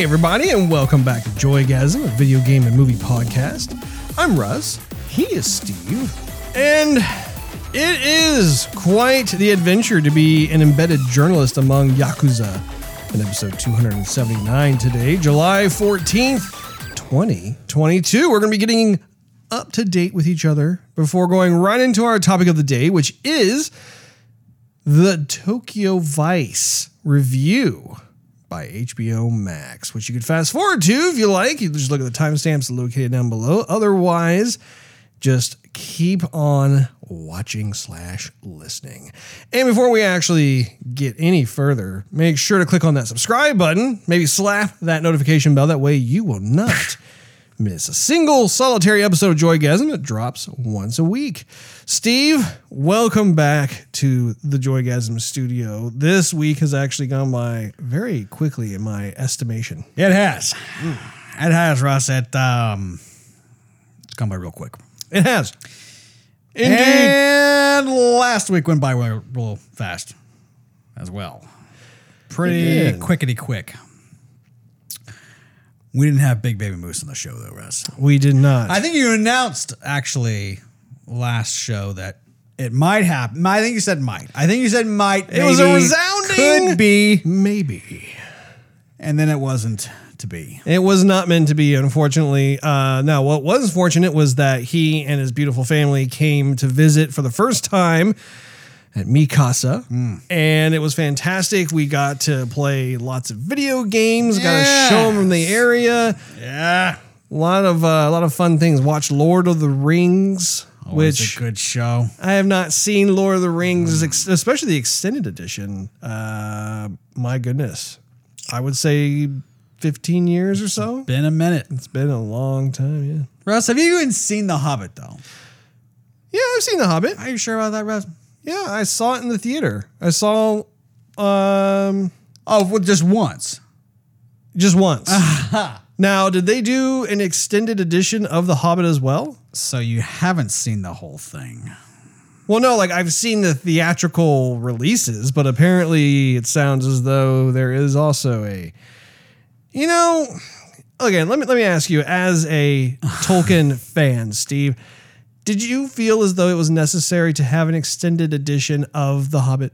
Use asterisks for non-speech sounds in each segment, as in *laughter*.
Hey, everybody, and welcome back to Joygasm, a video game and movie podcast. I'm Russ. He is Steve. And it is quite the adventure to be an embedded journalist among Yakuza in episode 279 today, July 14th, 2022. We're going to be getting up to date with each other before going right into our topic of the day, which is the Tokyo Vice review by HBO Max, which you could fast forward to if you like. You just look at the timestamps located down below. Otherwise, just keep on watching slash listening. And before we actually get any further, make sure to click on that subscribe button. Maybe slap that notification bell. That way you will not *laughs* miss a single solitary episode of Joygasm It drops once a week. Steve, welcome back to the Joygasm studio. This week has actually gone by very quickly in my estimation. It has. It has, Russ. It um, it's gone by real quick. It has. Indeed. And last week went by real, real fast as well. Pretty quickety quick. We didn't have Big Baby Moose on the show though, Russ. we did not. I think you announced actually last show that it might happen. I think you said might. I think you said might. It was a resounding- could be, Maybe. and then it wasn't to be. It was not meant to be, unfortunately. Uh, now, what was fortunate was that he and his beautiful family came to visit for the first time at Mikasa, and it was fantastic. We got to play lots of video games, got to show them the area. Yeah. A lot of uh, a lot of fun things. Watch Lord of the Rings, Always which a good show. I have not seen. Lord of the Rings, ex- especially the extended edition. Uh, my goodness, I would say fifteen years or so. Been a minute. It's been a long time, yeah. Russ, have you even seen The Hobbit though? Yeah, I've seen The Hobbit. Are you sure about that, Russ? Yeah, I saw it in the theater. I saw um Oh, well, just once. just once. now, did they do an extended edition of The Hobbit as well? So you haven't seen the whole thing. Well, no, like I've seen the theatrical releases, but apparently it sounds as though there is also a You know, again, let me let me ask you as a Tolkien *laughs* fan, Steve, did you feel as though it was necessary to have an extended edition of The Hobbit?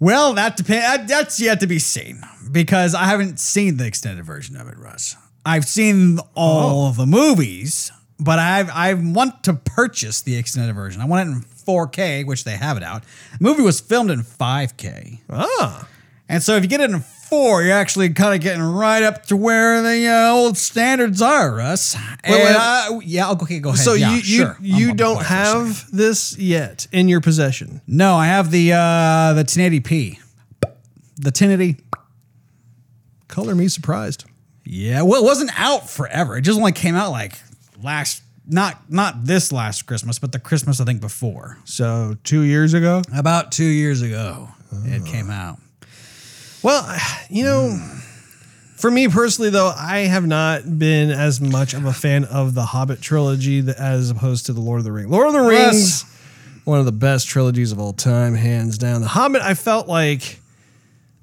Well, that depends. That's yet to be seen because I haven't seen the extended version of it, Russ. I've seen all of the movies, but I've I want to purchase the extended version. I want it in 4K, which they have it out. The movie was filmed in 5K. Ah. And so if you get it in four, you're actually kind of getting right up to where the uh, old standards are, Russ. And, wait. uh, yeah, okay, go ahead. So Yeah, you you, sure. you I'm- I'm don't quiet for a second. have this yet in your possession. No, I have the uh, the 1080p, the 1080. Color me surprised. Yeah, well, it wasn't out forever. It just only came out like last, not not this last Christmas, but the Christmas I think before. So 2 years ago? About two years ago, it came out. Well, you know, for me personally, though, I have not been as much of a fan of the Hobbit trilogy as opposed to the Lord of the Rings. Lord of the. Rings, one of the best trilogies of all time, hands down. The Hobbit, I felt like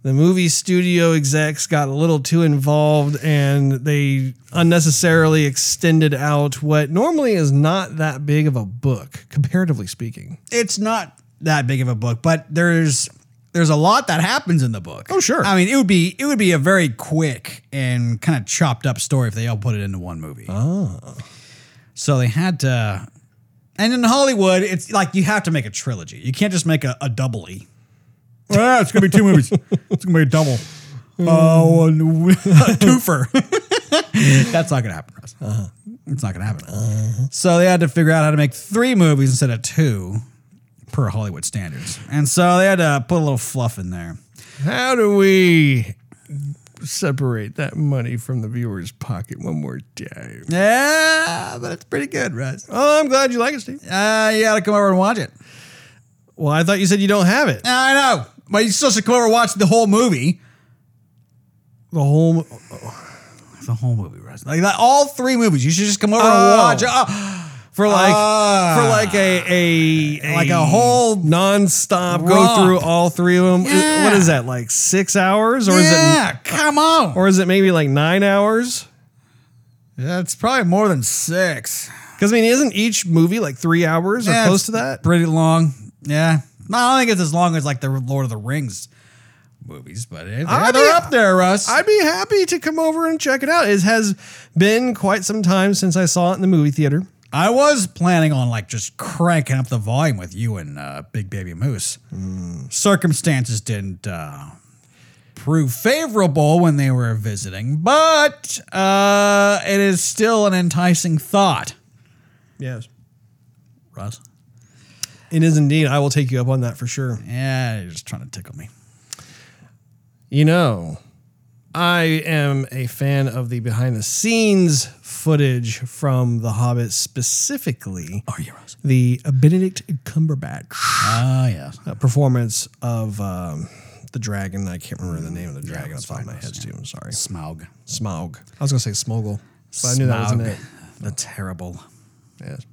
the movie studio execs got a little too involved and they unnecessarily extended out what normally is not that big of a book, comparatively speaking. It's not that big of a book, but there's there's a lot that happens in the book. Oh, sure. I mean, it would be it would be a very quick and kind of chopped up story if they all put it into one movie. Oh. So they had to and in Hollywood, it's like you have to make a trilogy. You can't just make a, a double E. Well, ah, it's gonna be two movies. It's gonna be a double. *laughs* Oh, a *laughs* twofer. *laughs* That's not gonna happen, Russ. Uh-huh. It's not gonna happen. So they had to figure out how to make three movies instead of two, per Hollywood standards. And so they had to put a little fluff in there. How do we separate that money from the viewer's pocket one more time? Yeah, but it's pretty good, Russ. Oh, I'm glad you like it, Steve. Uh, you gotta come over and watch it. Well, I thought you said you don't have it. I know, but you still should come over and watch the whole movie. The whole. The whole movie, Russ. Like that, all three movies. You should just come over Oh. and watch. Oh, for like Ah. for like a, a Like a whole nonstop go through all three of them. Yeah. What is that like six hours or is it? yeah, come on. or is it maybe like nine hours? Yeah, it's probably more than six. Because I mean, isn't each movie like three hours or Yeah, close to that? Pretty long. Yeah. No, I don't think it's as long as like the Lord of the Rings movies, but it, I'd they're be- up there, Russ. I'd be happy to come over and check it out. It has been quite some time since I saw it in the movie theater. I was planning on like just cranking up the volume with you and uh, Big Baby Moose. Circumstances didn't uh, prove favorable when they were visiting, but uh, it is still an enticing thought. Yes. Russ? It is indeed. I will take you up on that for sure. Yeah, you're just trying to tickle me. You know, I am a fan of the behind the scenes footage from The Hobbit, specifically Are you, Russ? the Benedict Cumberbatch Ah, yes. uh, performance of um, the dragon. I can't remember the name of the dragon off the top of my head, too. I'm sorry. Smaug. Smaug. I was going to say Smoggle, but I knew that wasn't Smaug, it. The terrible. Yes.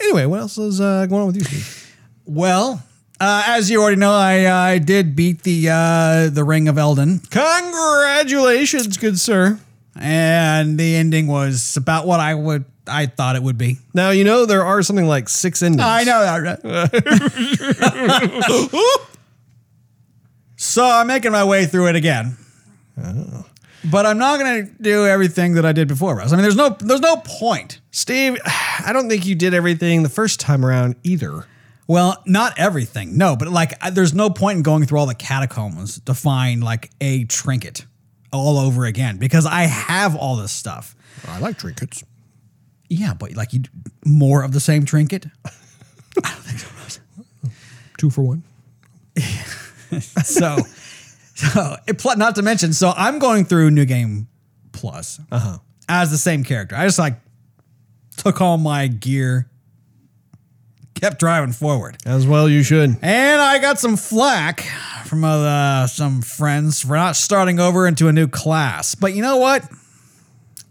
Anyway, what else is uh, going on with you, Steve? Well, uh, as you already know, I I did beat the uh, the Ring of Elden, Congratulations, good sir. and the ending was about what I would I thought it would be. Now, you know there are something like six endings. I know that. Right? *laughs* so I'm making my way through it again. Oh. But I'm not going to do everything that I did before, Russ. I mean, there's no there's no point. Steve, *sighs* I don't think you did everything the first time around either. Well, not everything, no, but like, I- there's no point in going through all the catacombs to find like a trinket all over again because I have all this stuff. I like trinkets. Yeah, but like you more of the same trinket. *laughs* Two for one. *laughs* So, so it, not to mention, so I'm going through New Game Plus uh-huh. as the same character. I just like took all my gear, kept driving forward. As well, you should. And I got some flack from uh, some friends for not starting over into a new class. But you know what?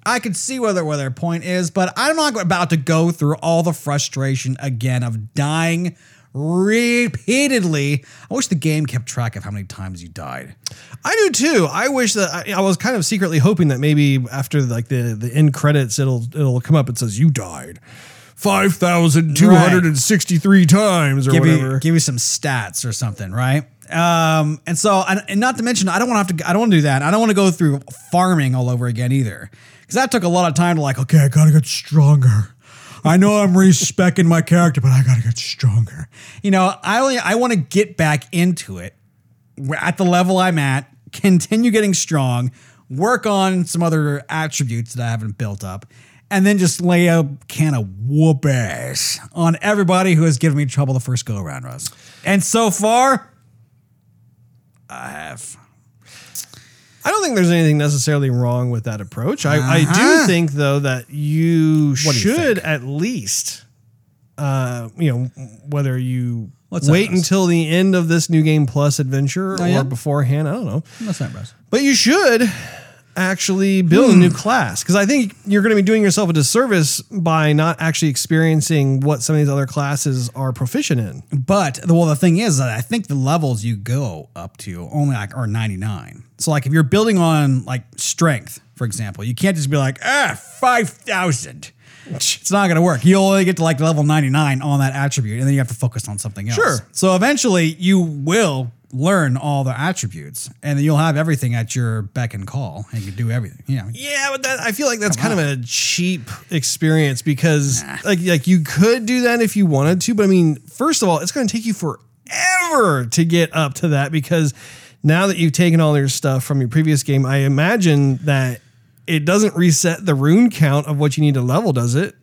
I could see whether where their point is, but I'm not about to go through all the frustration again of dying repeatedly. I wish the game kept track of how many times you died. I do too. I wish that I, I was kind of secretly hoping that maybe after like the the end credits, it'll it'll come up and says you died five thousand two hundred and sixty three times or give whatever. you give you some stats or something, right? Um, and so, and, and not to mention, I don't want to have to. I don't want to do that. I don't want to go through farming all over again either, because that took a lot of time to like. Okay, I gotta get stronger. I know I'm respecting my character, but I gotta get stronger. You know, I only I want to get back into it at the level I'm at, continue getting strong, work on some other attributes that I haven't built up, and then just lay a can of whoop ass on everybody who has given me trouble the first go around, Russ. And so far, I have. I don't think there's anything necessarily wrong with that approach. I, I do Uh-huh. think though that you What do you should at least, uh, you know, whether you What's wait until the end of this new game plus adventure or Oh, yeah? beforehand. I don't know, What's that, Russ? but you should actually build a Hmm. new class because I think you're going to be doing yourself a disservice by not actually experiencing what some of these other classes are proficient in. But well, the thing is that I think the levels you go up to only like are 99. So like if you're building on like strength, for example, you can't just be like ah 5,000. It's not going to work. You'll only get to like level 99 on that attribute, and then you have to focus on something else. Sure. So eventually you will learn all the attributes, and then you'll have everything at your beck and call, and you can do everything. Yeah. Yeah, but that, I feel like that's kind of a cheap experience because like like you could do that if you wanted to, but I mean, first of all, it's going to take you forever to get up to that because now that you've taken all your stuff from your previous game, I imagine that it doesn't reset the rune count of what you need to level, does it?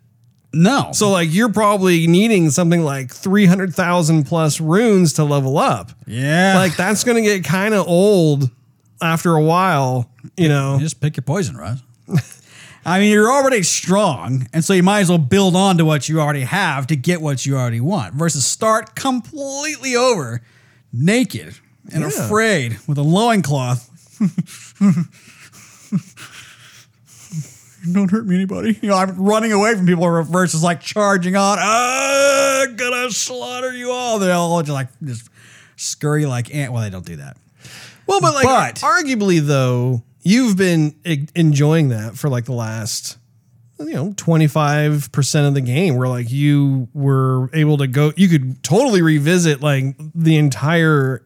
No. So like you're probably needing something like 300,000 plus runes to level up. yeah. Like that's going to get kind of old after a while, you know. Just pick your poison, Russ. *laughs* I mean, you're already strong, and so you might as well build on to what you already have to get what you already want versus start completely over naked and Yeah. afraid with a loincloth. *laughs* don't hurt me, anybody. You know, I'm running away from people versus like charging on. Ah, gonna slaughter you all. They all just like just scurry like ant. Well, they don't do that. Well, but like But- arguably though, you've been enjoying that for like the last you know 25% of the game where like you were able to go you could totally revisit like the entire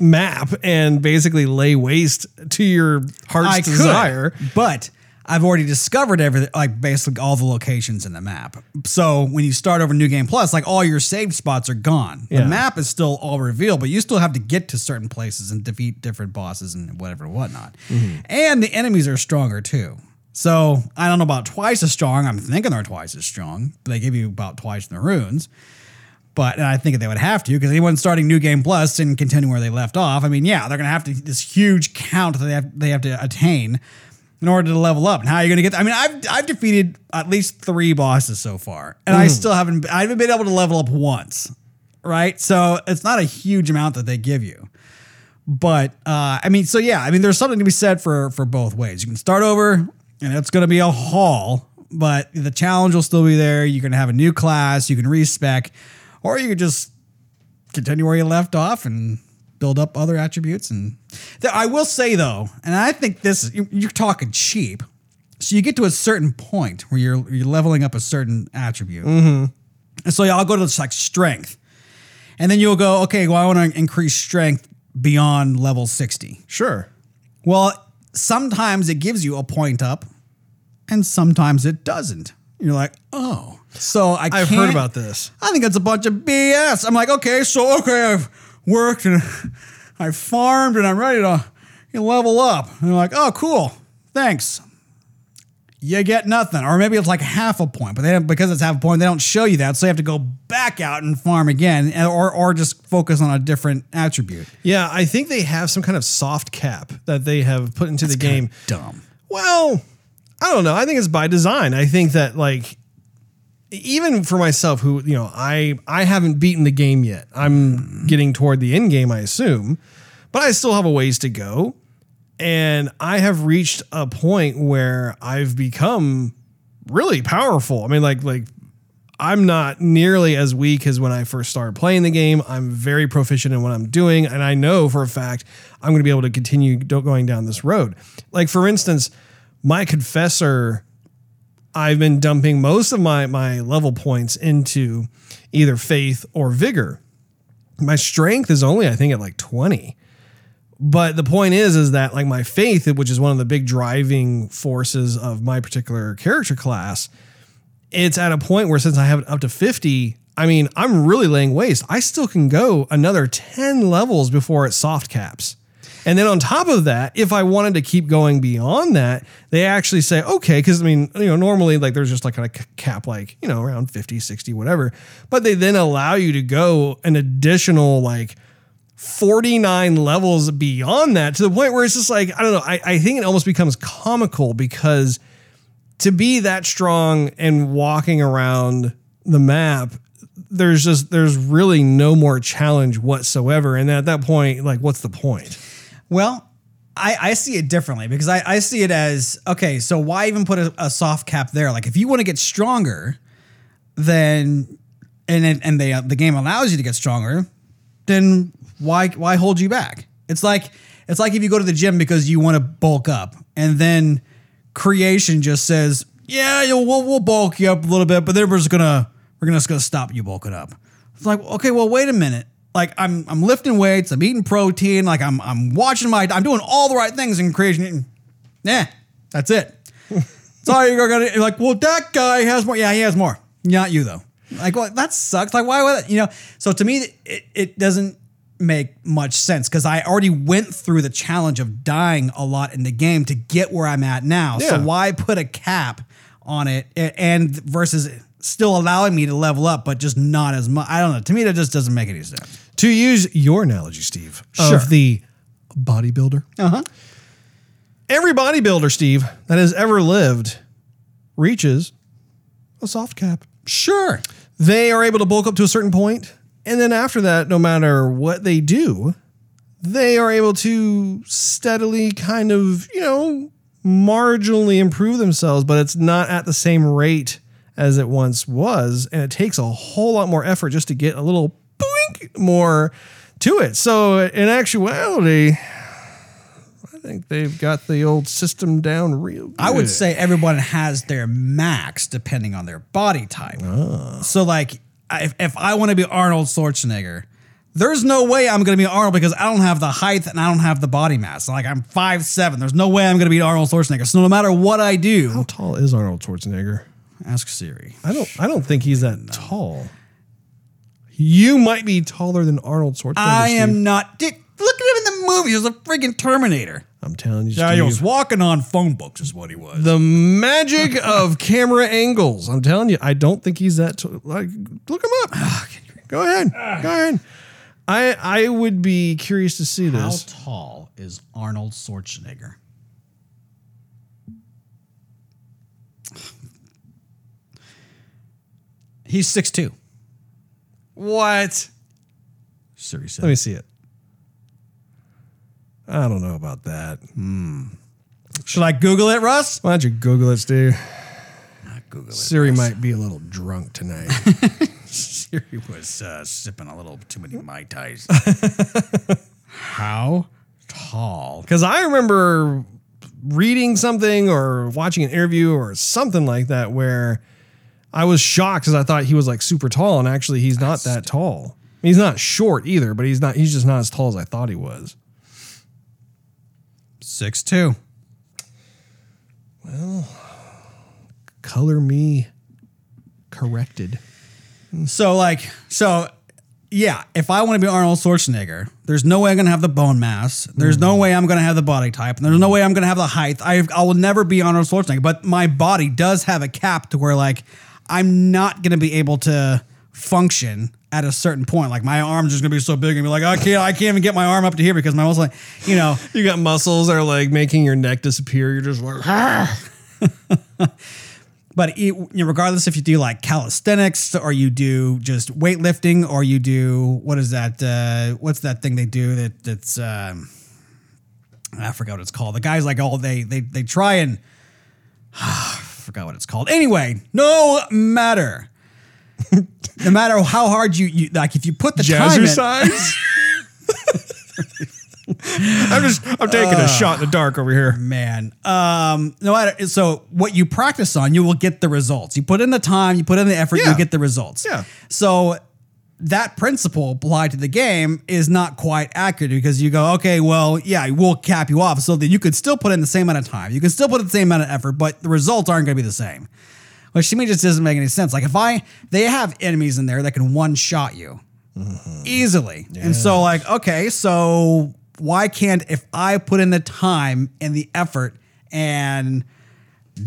map and basically lay waste to your heart's I desire. could, but I've already discovered everything, like basically all the locations in the map. So when you start over New Game Plus, like all your saved spots are gone. Yeah. The map is still all revealed, but you still have to get to certain places and defeat different bosses and whatever, whatnot. Mm-hmm. And the enemies are stronger too. So I don't know about twice as strong. I'm thinking they're twice as strong. They give you about twice the runes. But and I think they would have to because anyone starting New Game Plus and continuing where they left off, I mean, yeah, they're gonna have to this huge count that they have they have to attain in order to level up. And how are you gonna get? I mean, I've I've defeated at least three bosses so far, and I still haven't I haven't been able to level up once, right? So it's not a huge amount that they give you. But uh, I mean, so yeah, I mean, there's something to be said for for both ways. You can start over, and it's going to be a haul, but the challenge will still be there. You're going to have a new class. You can respec, or you can just continue where you left off and build up other attributes. And th- I will say though, and I think this you- you're talking cheap. So you get to a certain point where you're you're leveling up a certain attribute, mm-hmm. and so I'll go to like strength. And then you'll go, okay, well, I want to increase strength beyond level 60. Sure. Well, sometimes it gives you a point up, and sometimes it doesn't. You're like, oh. So I I've heard about this. I think that's a bunch of BS. I'm like, okay, so okay, I've worked and *laughs* I farmed and I'm ready to level up. And they're like, oh, cool, thanks. You get nothing, or maybe it's like half a point, but they don't, because it's half a point, they don't show you that, so you have to go back out and farm again, or or just focus on a different attribute. Yeah, I think they have some kind of soft cap that they have put into the game. Dumb. Well, I don't know. I think it's by design. I think that like even for myself who, you know, I I haven't beaten the game yet. I'm getting toward the end game, I assume. But I still have a ways to go. And I have reached a point where I've become really powerful. I mean like like I'm not nearly as weak as when I first started playing the game. I'm very proficient in what I'm doing, and I know for a fact I'm going to be able to continue going down this road. Like for instance, my confessor, I've been dumping most of my my level points into either faith or vigor. My strength is only I think at like 20. But the point is, is that like my faith, which is one of the big driving forces of my particular character class, it's at a point where since I have it up to 50, I mean, I'm really laying waste. I still can go another 10 levels before it soft caps. And then on top of that, if I wanted to keep going beyond that, they actually say, okay, because I mean, you know, normally like there's just like a cap, like, you know, around 50, 60, whatever. But they then allow you to go an additional like 49 levels beyond that to the point where it's just like, I don't know, I, I think it almost becomes comical because to be that strong and walking around the map there's just there's really no more challenge whatsoever and at that point like what's the point Well, I, I see it differently because I, I see it as okay, so why even put a, a soft cap there? Like if you want to get stronger, then and it, and they, the game allows you to get stronger, then why why hold you back? It's like it's like if you go to the gym because you want to bulk up, and then creation just says, "Yeah, we'll we'll bulk you up a little bit, but then we're just gonna we're gonna just gonna stop you bulking up." It's like, okay, well, wait a minit. Like I'm I'm lifting weights, I'm eating protein, like I'm I'm watching my I'm doing all the right things in creation. Yeah, that's it. *laughs* Sorry, you're gonna you're like, well, that guy has more. Yeah, he has more. Not you though. Like, well, that sucks. Like, why would you know? So to me, it, it doesn't make much sense because I already went through the challenge of dying a lot in the game to get where I'm at now. So why put a cap on it and versus still allowing me to level up, but just not as much? I don't know. To me, that just doesn't make any sense. To use your analogy steve Sure. of the bodybuilder Uh huh. every bodybuilder steve that has ever lived reaches a soft cap Sure. they are able to bulk up to a certain point and then after that no matter what they do they are able to steadily kind of you know marginally improve themselves, but it's not at the same rate as it once was. And it takes a whole lot more effort just to get a little more to it. So, in actuality, I think they've got the old system down real good. I would say everyone has their max depending on their body type. Ah. So, like, if, if I want to be Arnold Schwarzenegger, there's no way I'm going to be Arnold because I don't have the height and I don't have the body mass. Like, I'm 5'7. There's no way I'm going to be Arnold Schwarzenegger. So, no matter what I do, How tall is Arnold Schwarzenegger? ask Siri. I don't. I don't think he's that tall. You might be taller than Arnold Schwarzenegger. I Steve. am not. Dick, look at him in the movie. He was a freaking Terminator. I'm telling you, Yeah, he Steve. was walking on phone books, is what he was. the magic *laughs* of camera angles. I'm telling you, I don't think he's that. T- like, look him up. Ah, Go ahead. Ah. Go ahead. I I would be curious to see this. How this. tall is Arnold Schwarzenegger? He's 6'2. What? Siri said. Let me see it. I don't know about that. Should I Google it, Russ? Why don't you Google it, Steve? Not Google it. Siri might be a little drunk tonight. *laughs* Siri was uh, sipping a little too many Mai Tais. *laughs* How tall? Because I remember reading something or watching an interview or something like that where I was shocked because I thought he was like super tall, and actually he's not that tall. He's not short either, but he's not. He's just not as tall as I thought he was. Six two. Well, Color me corrected. So, like, so yeah, if I want to be Arnold Schwarzenegger, there's no way I'm going to have the bone mass. There's no mm. way I'm going to have the body type. And there's no way I'm going to have the height. I, I will never be Arnold Schwarzenegger, but my body does have a cap to where, like, I'm not going to be able to function at a certain point. Like, my arm's just going to be so big and be like, I can't, I can't even get my arm up to here because my muscle, like, you know, *laughs* You got muscles that are like making your neck disappear. You're just like, *laughs* But it, you know, regardless if you do like calisthenics or you do just weightlifting or you do what is that? Uh, what's that thing they do that that's um, I forgot what it's called. The guys like all they they they try and *sighs* forgot what it's called. Anyway, no matter. no matter how hard you, you like, if you put the time in. *laughs* I'm just. I'm taking a shot in the dark over here. man. Um, no matter so what you practice on, you will get the results. You put in the time, you put in the effort, Yeah. you get the results. Yeah. So that principle applied to the game is not quite accurate because you go, okay, well, yeah, we'll cap you off so that you could still put in the same amount of time. You can still put in the same amount of effort, but the results aren't going to be the same. Which to me just doesn't make any sense. Like if I, they have enemies in there that can one shot you mm-hmm. easily. And so like, okay, so why can't if I put in the time and the effort and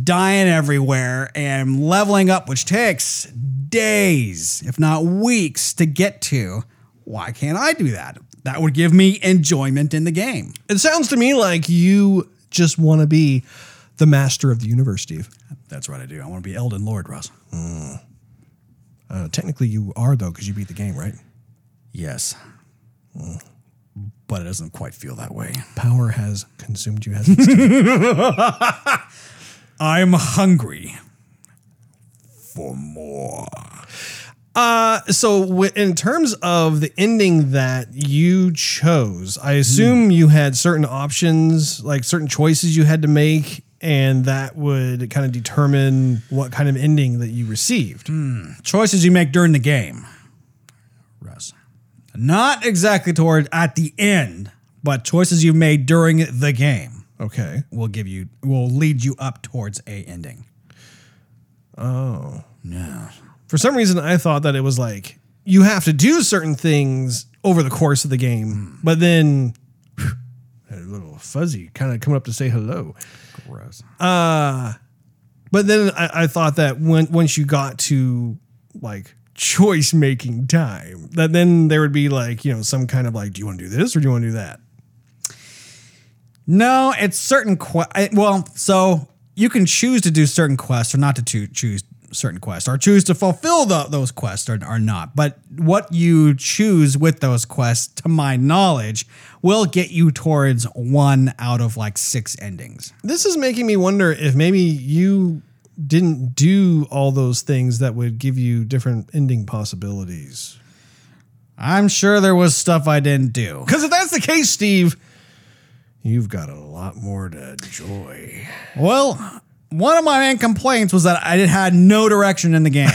dying everywhere and leveling up, which takes days, if not weeks, to get to, why can't I do that? That would give me enjoyment in the game. It sounds to me like you just want to be the master of the universe, Steve. That's what I do. I want to be Elden Lord, Russ. Uh, technically, you are though, because you beat the game, right? Yes. But it doesn't quite feel that way. Power has consumed you, hasn't it? *laughs* I'm hungry for more. Uh, so w- in terms of the ending that you chose, I assume you had certain options, like certain choices you had to make, and that would kind of determine what kind of ending that you received. choices you make during the game. Russ. Not exactly toward at the end, but choices you've made during the game Okay. will give you will lead you up towards a ending. Oh. Yeah. For some reason, I thought that it was like you have to do certain things over the course of the game, hmm. but then *sighs* a little fuzzy kind of coming up to say hello. Gross. Uh, but then I, I thought that when once you got to like choice making time, that then there would be like you know some kind of like, do you want to do this or do you want to do that? No, it's certain que- well, so you can choose to do certain quests or not to choo- choose certain quests or choose to fulfill the, those quests or, or not. But what you choose with those quests, to my knowledge, will get you towards one out of like six endings. This is making me wonder if maybe you didn't do all those things that would give you different ending possibilities. I'm sure there was stuff I didn't do. Because if that's the case, Steve, you've got a lot more to enjoy. Well, one of my main complaints was that I had no direction in the game.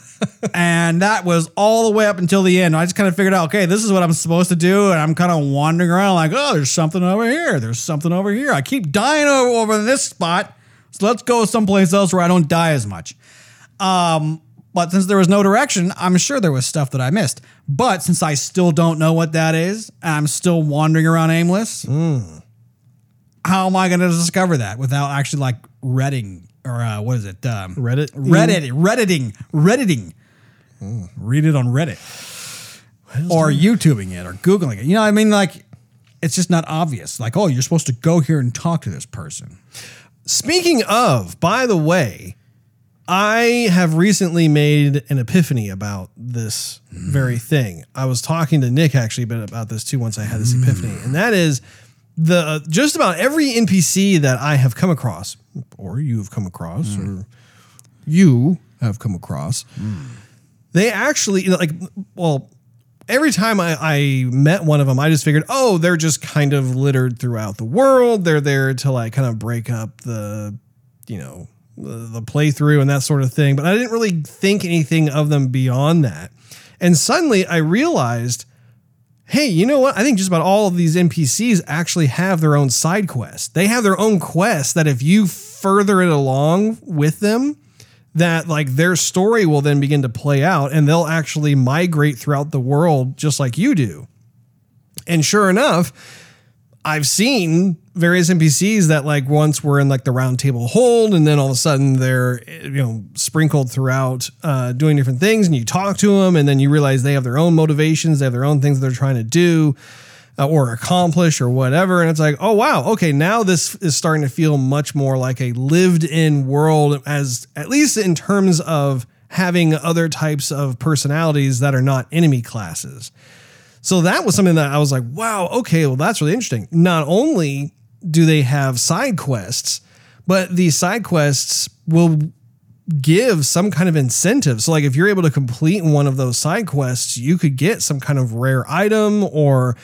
*laughs* and that was all the way up until the end. I just kind of figured out, okay, this is what I'm supposed to do. And I'm kind of wandering around like, oh, there's something over here. There's something over here. I keep dying over, over this spot. So let's go someplace else where I don't die as much. Um, but since there was no direction, I'm sure there was stuff that I missed. But since I still don't know what that is, and I'm still wandering around aimless, how am I going to discover that without actually like reading or uh, what is it? Um, Reddit? Reddit, Redditing, Redditing. Read it on Reddit, or YouTubing it, or Googling it. You know, what I mean, like it's just not obvious. Like, oh, you're supposed to go here and talk to this person. Speaking of, by the way, I have recently made an epiphany about this very thing. I was talking to Nick actually bit about this too once I had this epiphany, and that is the just about every NPC that I have come across, or you have come across, hmm. or you have come across, hmm. they actually you know, like well. Every time I, I met one of them, I just figured, oh, they're just kind of littered throughout the world. They're there to like kind of break up the, you know, the, the playthrough and that sort of thing. But I didn't really think anything of them beyond that. And suddenly I realized, hey, you know what? I think just about all of these NPCs actually have their own side quest. They have their own quest that if you further it along with them, that like their story will then begin to play out and they'll actually migrate throughout the world just like you do. And sure enough, I've seen various NPCs that like once were in like the round table hold and then all of a sudden they're you know sprinkled throughout uh, doing different things and you talk to them and then you realize they have their own motivations they have their own things they're trying to do uh, or accomplish or whatever and it's like oh wow okay now this is starting to feel much more like a lived in world as at least in terms of having other types of personalities that are not enemy classes so that was something that I was like, wow, okay, well, that's really interesting. Not only do they have side quests, but these side quests will give some kind of incentive. So, like, if you're able to complete one of those side quests, you could get some kind of rare item or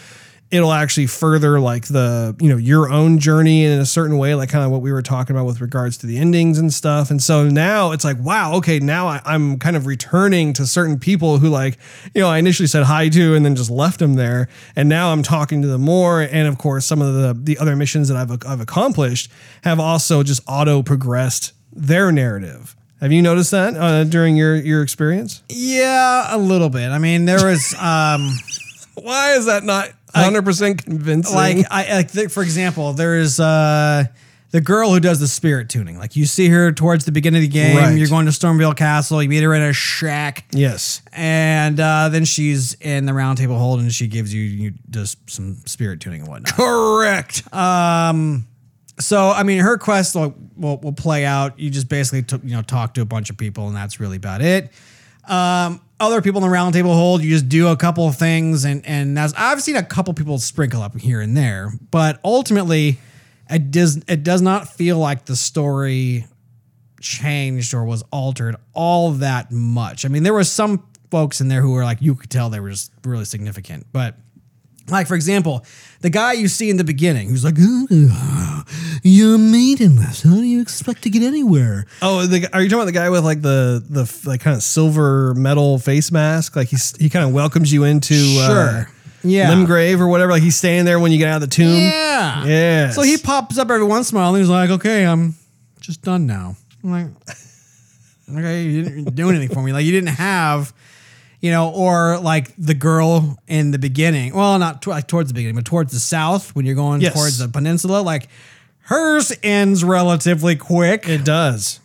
it'll actually further like the you know your own journey in a certain way like kind of what we were talking about with regards to the endings and stuff. And so now it's like wow okay now I, i'm kind of returning to certain people who like you know i initially said hi to and then just left them there. And now i'm talking to them more. And of course some of the the other missions that i've, I've accomplished have also just auto progressed their narrative. Have you noticed that uh, during your your experience? Yeah, a little bit. I mean, there was um *laughs* why is that not 100% convincing like I like th- for example, there is uh the girl who does the spirit tuning. Like you see her towards the beginning of the game. Right. You're going to Stormveil Castle. You meet her in a shack. yes And uh, then she's in the round table hold and she gives you, you just some spirit tuning and whatnot. correct Um, so I mean, her quest will, will, will play out. You just basically t- you know talk to a bunch of people, and that's really about it. Um, other people in the roundtable hold, you just do a couple of things, and and that's I've seen a couple people sprinkle up here and there, but ultimately, it does it does not feel like the story changed or was altered all that much. I mean, there were some folks in there who were like you could tell they were just really significant, but like for example, the guy you see in the beginning who's like, "Oh, *laughs* "You're maidenless. How do you expect to get anywhere?" Oh, the, are you talking about the guy with like the the like kind of silver metal face mask? Like he's he kind of welcomes you into uh, Sure. Yeah. Limgrave or whatever. Like he's standing there when you get out of the tomb. Yeah. Yeah. So he pops up every once in a while and he's like, "Okay, I'm just done now." I'm like, "Okay, you didn't do anything for me. Like you didn't have." You know, or like the girl in the beginning. Well, not tw- like towards the beginning, but towards the south when you're going Yes. towards the peninsula. Like hers ends relatively quick. It does.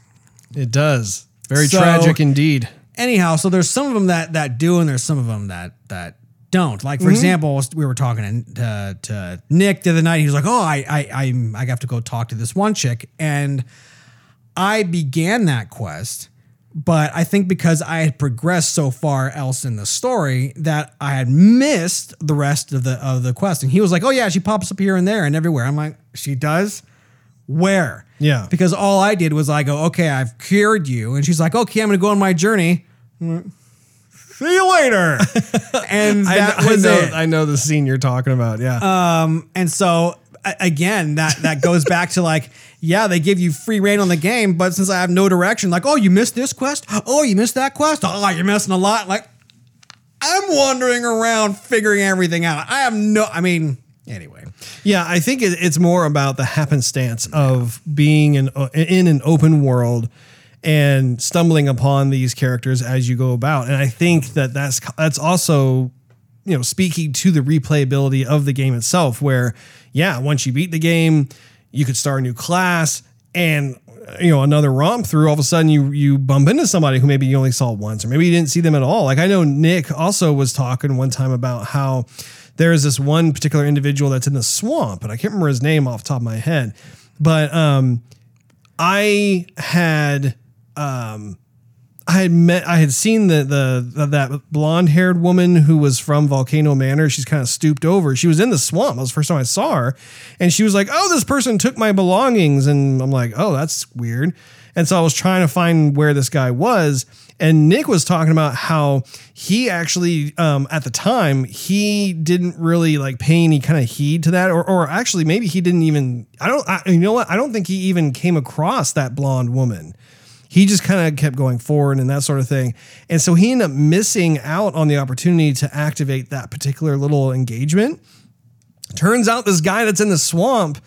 It does. Very So- tragic indeed. anyhow, so there's some of them that that do, and there's some of them that that don't. Like for mm-hmm. example, we were talking to, to Nick the other night. He was like, "Oh, I I I'm, I have to go talk to this one chick," and I began that quest, But I think because I had progressed so far else in the story that I had missed the rest of the of the quest. And he was like, "Oh yeah, she pops up here and there and everywhere." I'm like, "She does? Where?" Yeah. Because all I did was I go, "Okay, I've cured you," and she's like, "Okay, I'm going to go on my journey." Like, See you later. *laughs* and that I, was I know, it. I know the scene you're talking about. Yeah. Um, and so again, that that goes back to like, yeah, they give you free reign on the game, but since I have no direction, like, oh, you missed this quest, oh, you missed that quest, oh, you're missing a lot. Like, I'm wandering around figuring everything out. I have no, I mean, anyway. Yeah, I think it, it's more about the happenstance of being in in an open world and stumbling upon these characters as you go about. And I think that that's that's also you know speaking to the replayability of the game itself where yeah, once you beat the game, you could start a new class and you know another romp through all of a sudden you you bump into somebody who maybe you only saw once or maybe you didn't see them at all. Like i know nick also was talking one time about how there's this one particular individual that's in the swamp and i can't remember his name off top of my head but um i had um I had met, I had seen the the that blonde haired woman who was from Volcano Manor. She's kind of stooped over. She was in the swamp. That was the first time I saw her, and she was like, "Oh, this person took my belongings," and I'm like, "Oh, that's weird." And so I was trying to find where this guy was, and Nick was talking about how he actually, um, at the time, he didn't really like pay any kind of heed to that, or or actually maybe he didn't even. I don't. I, you know what? I don't think he even came across that blonde woman he just kind of kept going forward and that sort of thing. And so he ended up missing out on the opportunity to activate that particular little engagement. Turns out this guy that's in the swamp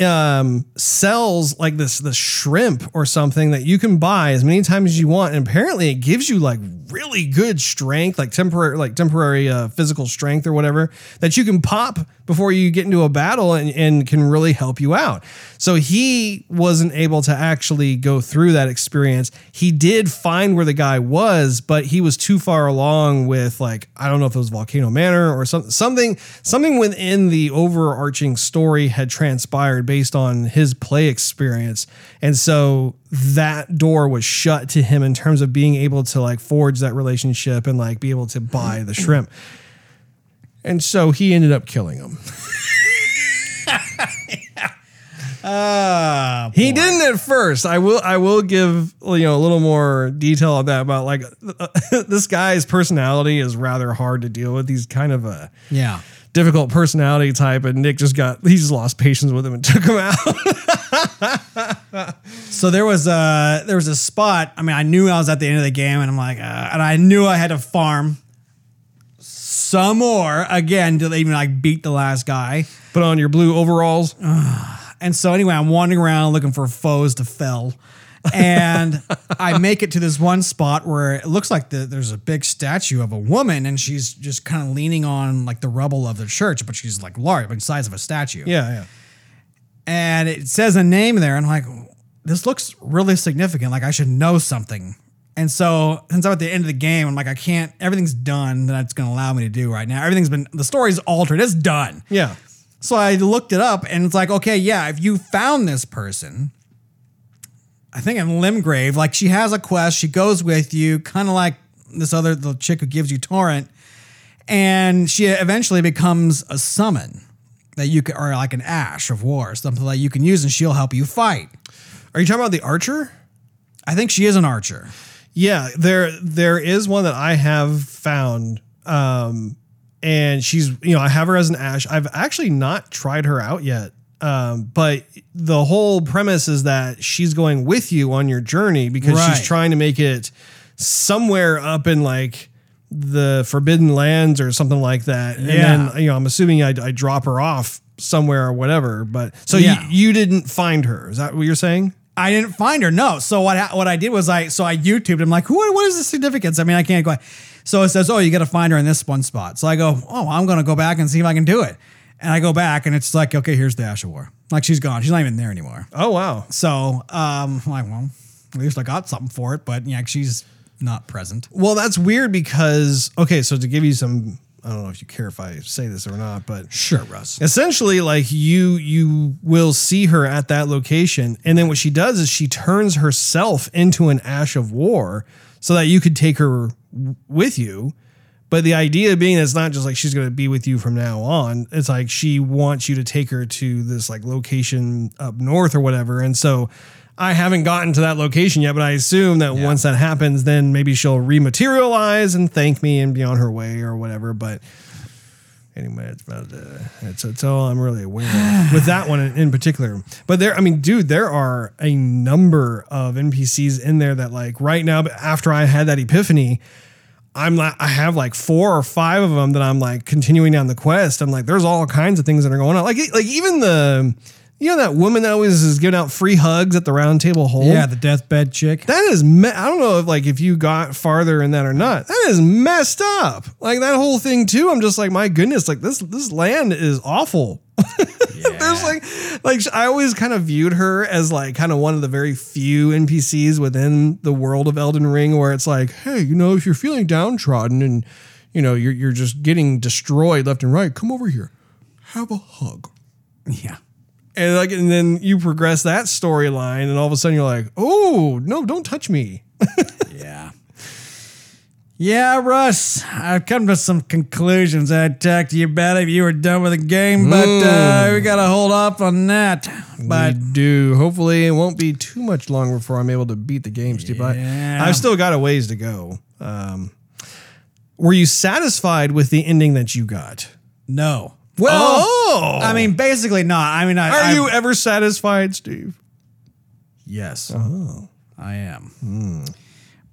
um, sells like this this shrimp or something that you can buy as many times as you want, and apparently it gives you like really good strength, like temporary like temporary uh, physical strength or whatever that you can pop before you get into a battle and, and can really help you out. So he wasn't able to actually go through that experience. He did find where the guy was, but he was too far along with like I don't know if it was Volcano Manor or something something something within the overarching story had transpired based on his play experience. And so that door was shut to him in terms of being able to like forge that relationship and like be able to buy the shrimp. And so he ended up killing him. Uh, *laughs* He didn't at first. I will. I will give you know a little more detail on that about like *laughs* this guy's personality is rather hard to deal with. He's kind of a yeah. difficult personality type, and Nick just got he just lost patience with him and *laughs* took him out. So there was a there was a spot. I mean, I knew I was at the end of the game, and I'm like, uh, and I knew I had to farm some more again to even like beat the last guy. Put on your blue overalls. *sighs* And so anyway, I'm wandering around looking for foes to fell. And *laughs* I make it to this one spot where it looks like the, there's a big statue of a woman and she's just kind of leaning on like the rubble of the church, but she's like large, like size of a statue. Yeah, yeah. And it says a name there. And I'm like, this looks really significant. Like I should know something. And so since I'm at the end of the game, I'm like, I can't, everything's done that it's going to allow me to do right now. Everything's been, the story's altered. It's done. Yeah. So I looked it up and it's like, okay, yeah, if you found this person, I think in Limgrave, like she has a quest, she goes with you, kind of like this other the chick who gives you torrent, and she eventually becomes a summon that you can, or like an ash of war, something that you can use, and she'll help you fight. Are you talking about the archer? I think she is an archer. Yeah, there there is one that I have found. Um and she's you know, I have her as an ash. I've actually not tried her out yet. Um, but the whole premise is that she's going with you on your journey because Right. she's trying to make it somewhere up in like the forbidden lands or something like that. And Yeah. then, you know, I'm assuming I, I drop her off somewhere or whatever. But so Yeah. you, you didn't find her. Is that what you're saying? I didn't find her. No. So what ha- what I did was I so I YouTubed. I'm like, what what is the significance? I mean, I can't go. So it says, oh, you got to find her in this one spot. So I go, oh, I'm gonna go back and see if I can do it. And I go back and it's like, okay, here's the Ash War. Like she's gone. She's not even there anymore. Oh wow. So um, I'm like, well, at least I got something for it. But yeah, she's not present. Well, that's weird because okay, so to give you some I don't know if you care if I say this or not, but Sure, Russ. essentially like you you will see her at that location and then what she does is she turns herself into an ash of war so that you could take her with you. But the idea being it's not just like she's going to be with you from now on. It's like she wants you to take her to this like location up north or whatever. And so I haven't gotten to that location yet, but I assume that once that happens, then maybe she'll rematerialize and thank me and be on her way or whatever. But anyway, it's about uh, it's, it's all I'm really aware of *sighs* with that one in, in particular. But there, I mean, dude, there are a number of NPCs in there that like right now, after I had that epiphany, I'm like, I have like four or five of them that I'm like continuing down the quest. I'm like, there's all kinds of things that are going on. Like, like even the, you know, that woman that always is giving out free hugs at the Roundtable Hold. Yeah, the deathbed chick. That is, me- I don't know if like if you got farther in that or not. That is messed up. Like that whole thing too. I'm just like, my goodness, like this this land is awful. *laughs* There's like, like I always kind of viewed her as like kind of one of the very few NPCs within the world of Elden Ring, where it's like, hey, you know, if you're feeling downtrodden and you know you're you're just getting destroyed left and right, come over here, have a hug Yeah. And like and then you progress that storyline and all of a sudden you're like oh no don't touch me *laughs* Yeah. Yeah, Russ, I've come to some conclusions. I'd talk to you about it if you were done with the game, but uh, we got to hold off on that. But I do hopefully it won't be too much longer before i'm able to beat the game steve Yeah. i've still got a ways to go um, were you satisfied with the ending that you got no. Well, oh I mean, basically not. I mean, I, are I- you ever satisfied steve Yes. oh I am.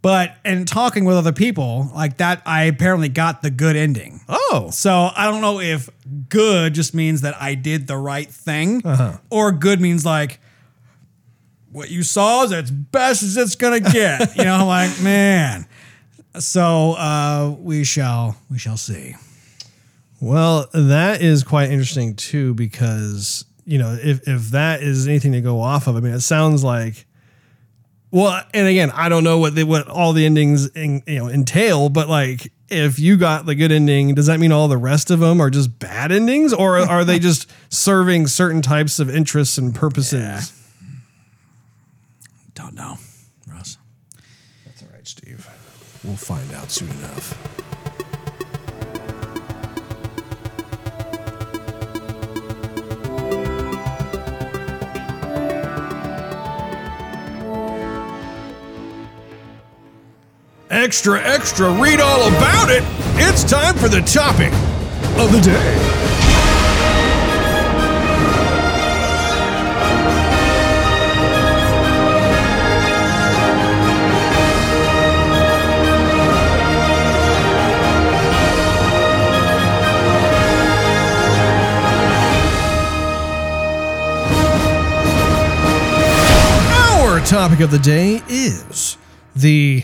But in talking with other people, like that, I apparently got the good ending. oh So I don't know if good just means that I did the right thing, or good means like what you saw is as best as it's gonna get. *laughs* you know, like man. So uh, we shall we shall see. Well, that is quite interesting too, because you know, if if that is anything to go off of, I mean, it sounds like. Well, and again, I don't know what the, what all the endings in, you know entail, but like, if you got the good ending, does that mean all the rest of them are just bad endings, or *laughs* are they just serving certain types of interests and purposes? Don't know, Russ. That's all right, Steve. We'll find out soon enough. Extra, extra, read all about it. It's time for the topic of the day. Our topic of the day is the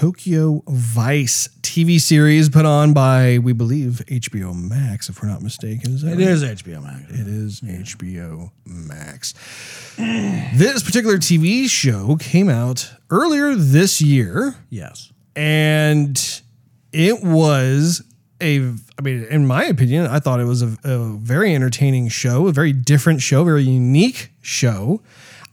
Tokyo Vice TV series put on by, we believe, HBO Max, if we're not mistaken. Is that It right? is HBO Max. It is HBO Max. *clears throat* this particular TV show came out earlier this year, Yes. and it was a, I mean, in my opinion, I thought it was a, a very entertaining show, a very different show, very unique show.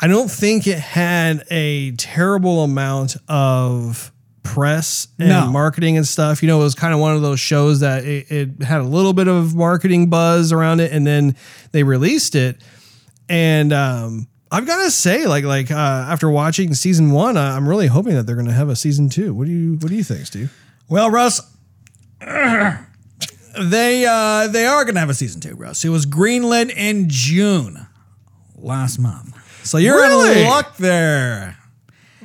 I don't think it had a terrible amount of press and No. marketing and stuff. You know, it was kind of one of those shows that it, it had a little bit of marketing buzz around it, and then they released it. And um, I've got to say, like, like uh, after watching season one, uh, I'm really hoping that they're going to have a season two. What do you What do you think, Steve? Well, Russ, *clears throat* they uh, they are going to have a season two, Russ. It was greenlit in June last month. So you're Really? in luck there.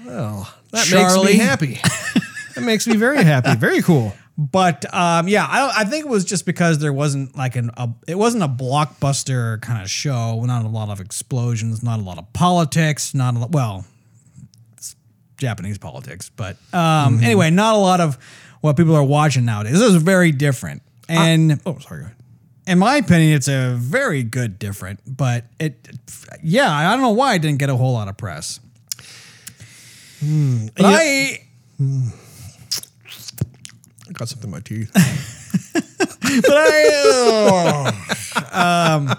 Well, that Charlie? makes me happy. *laughs* that makes me very happy. Very cool. But um, yeah, I, I think it was just because there wasn't like an a, it wasn't a blockbuster kind of show. Not a lot of explosions, not a lot of politics, not a lot. Well, it's Japanese politics, but um, anyway, not a lot of what people are watching nowadays. This is very different, and Oh, sorry. Go ahead. in my opinion, it's a very good different. But it, yeah, I don't know why it didn't get a whole lot of press. But Yeah. I I got something in my teeth. *laughs* but I, um,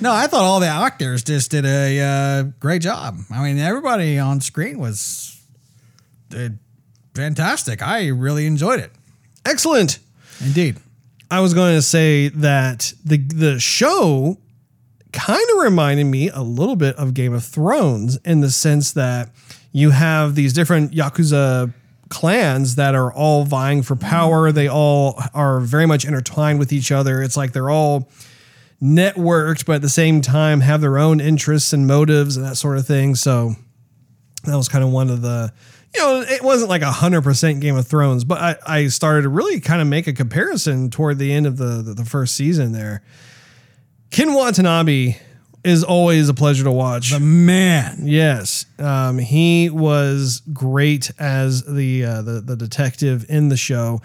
no, I thought all the actors just did a uh, great job. I mean, everybody on screen was did fantastic. I really enjoyed it. Excellent. Indeed. I was going to say that the the show kind of reminded me a little bit of Game of Thrones in the sense that you have these different yakuza clans that are all vying for power. They all are very much intertwined with each other. It's like they're all networked, but at the same time have their own interests and motives and that sort of thing. So that was kind of one of the you know, it wasn't like a hundred percent Game of Thrones, but I, I started to really kind of make a comparison toward the end of the, the, the first season there. Ken Watanabe is always a pleasure to watch. The man. Yes, um, he was great as the, uh, the the detective in the show,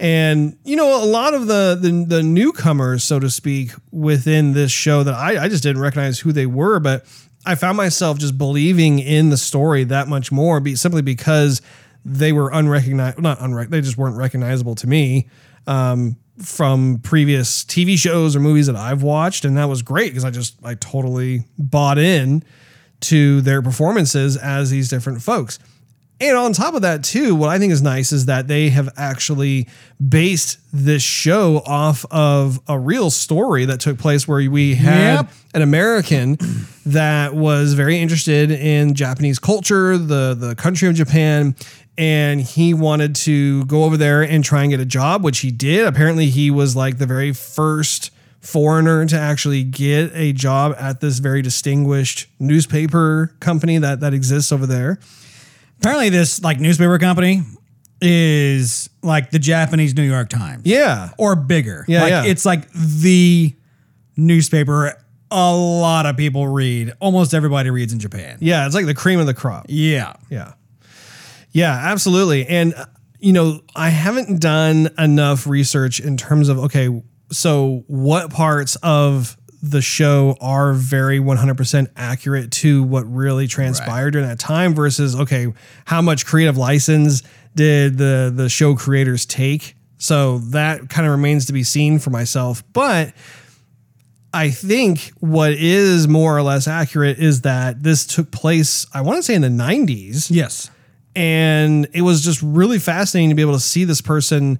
and you know a lot of the, the the newcomers, so to speak, within this show that I, I just didn't recognize who they were, but I found myself just believing in the story that much more, be, simply because they were unrecognized, not unrec- they just weren't recognizable to me um, from previous TV shows or movies that I've watched, and that was great because I just I totally bought in to their performances as these different folks. And on top of that, too, what I think is nice is that they have actually based this show off of a real story that took place where we had Yep. an American that was very interested in Japanese culture, the the country of Japan, and he wanted to go over there and try and get a job, which he did. Apparently, he was like the very first foreigner to actually get a job at this very distinguished newspaper company that that exists over there. Apparently, this like newspaper company is like the Japanese New York Times. Yeah. Or bigger. Yeah, Like yeah. it's like the newspaper a lot of people read. Almost everybody reads in Japan. Yeah, it's like the cream of the crop. Yeah. Yeah. Yeah, absolutely. And, uh, you know, I haven't done enough research in terms of, okay, so what parts of the show are very 100% accurate to what really transpired during that time versus, okay, how much creative license did the, the show creators take? So that kind of remains to be seen for myself. But I think what is more or less accurate is that this took place, I want to say in the 90s Yes. And it was just really fascinating to be able to see this person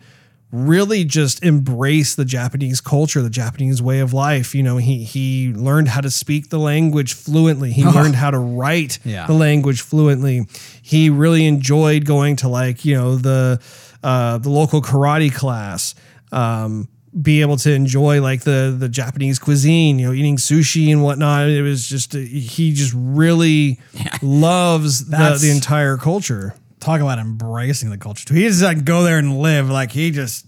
really just embrace the Japanese culture, the Japanese way of life. You know, he he learned how to speak the language fluently. He *laughs* learned how to write Yeah. the language fluently. He really enjoyed going to like you know the uh, the local karate class. Um, be able to enjoy like the the Japanese cuisine, you know, eating sushi and whatnot. It was just he just really loves the, the entire culture. Talk about embracing the culture too. He just like go there and live. Like he just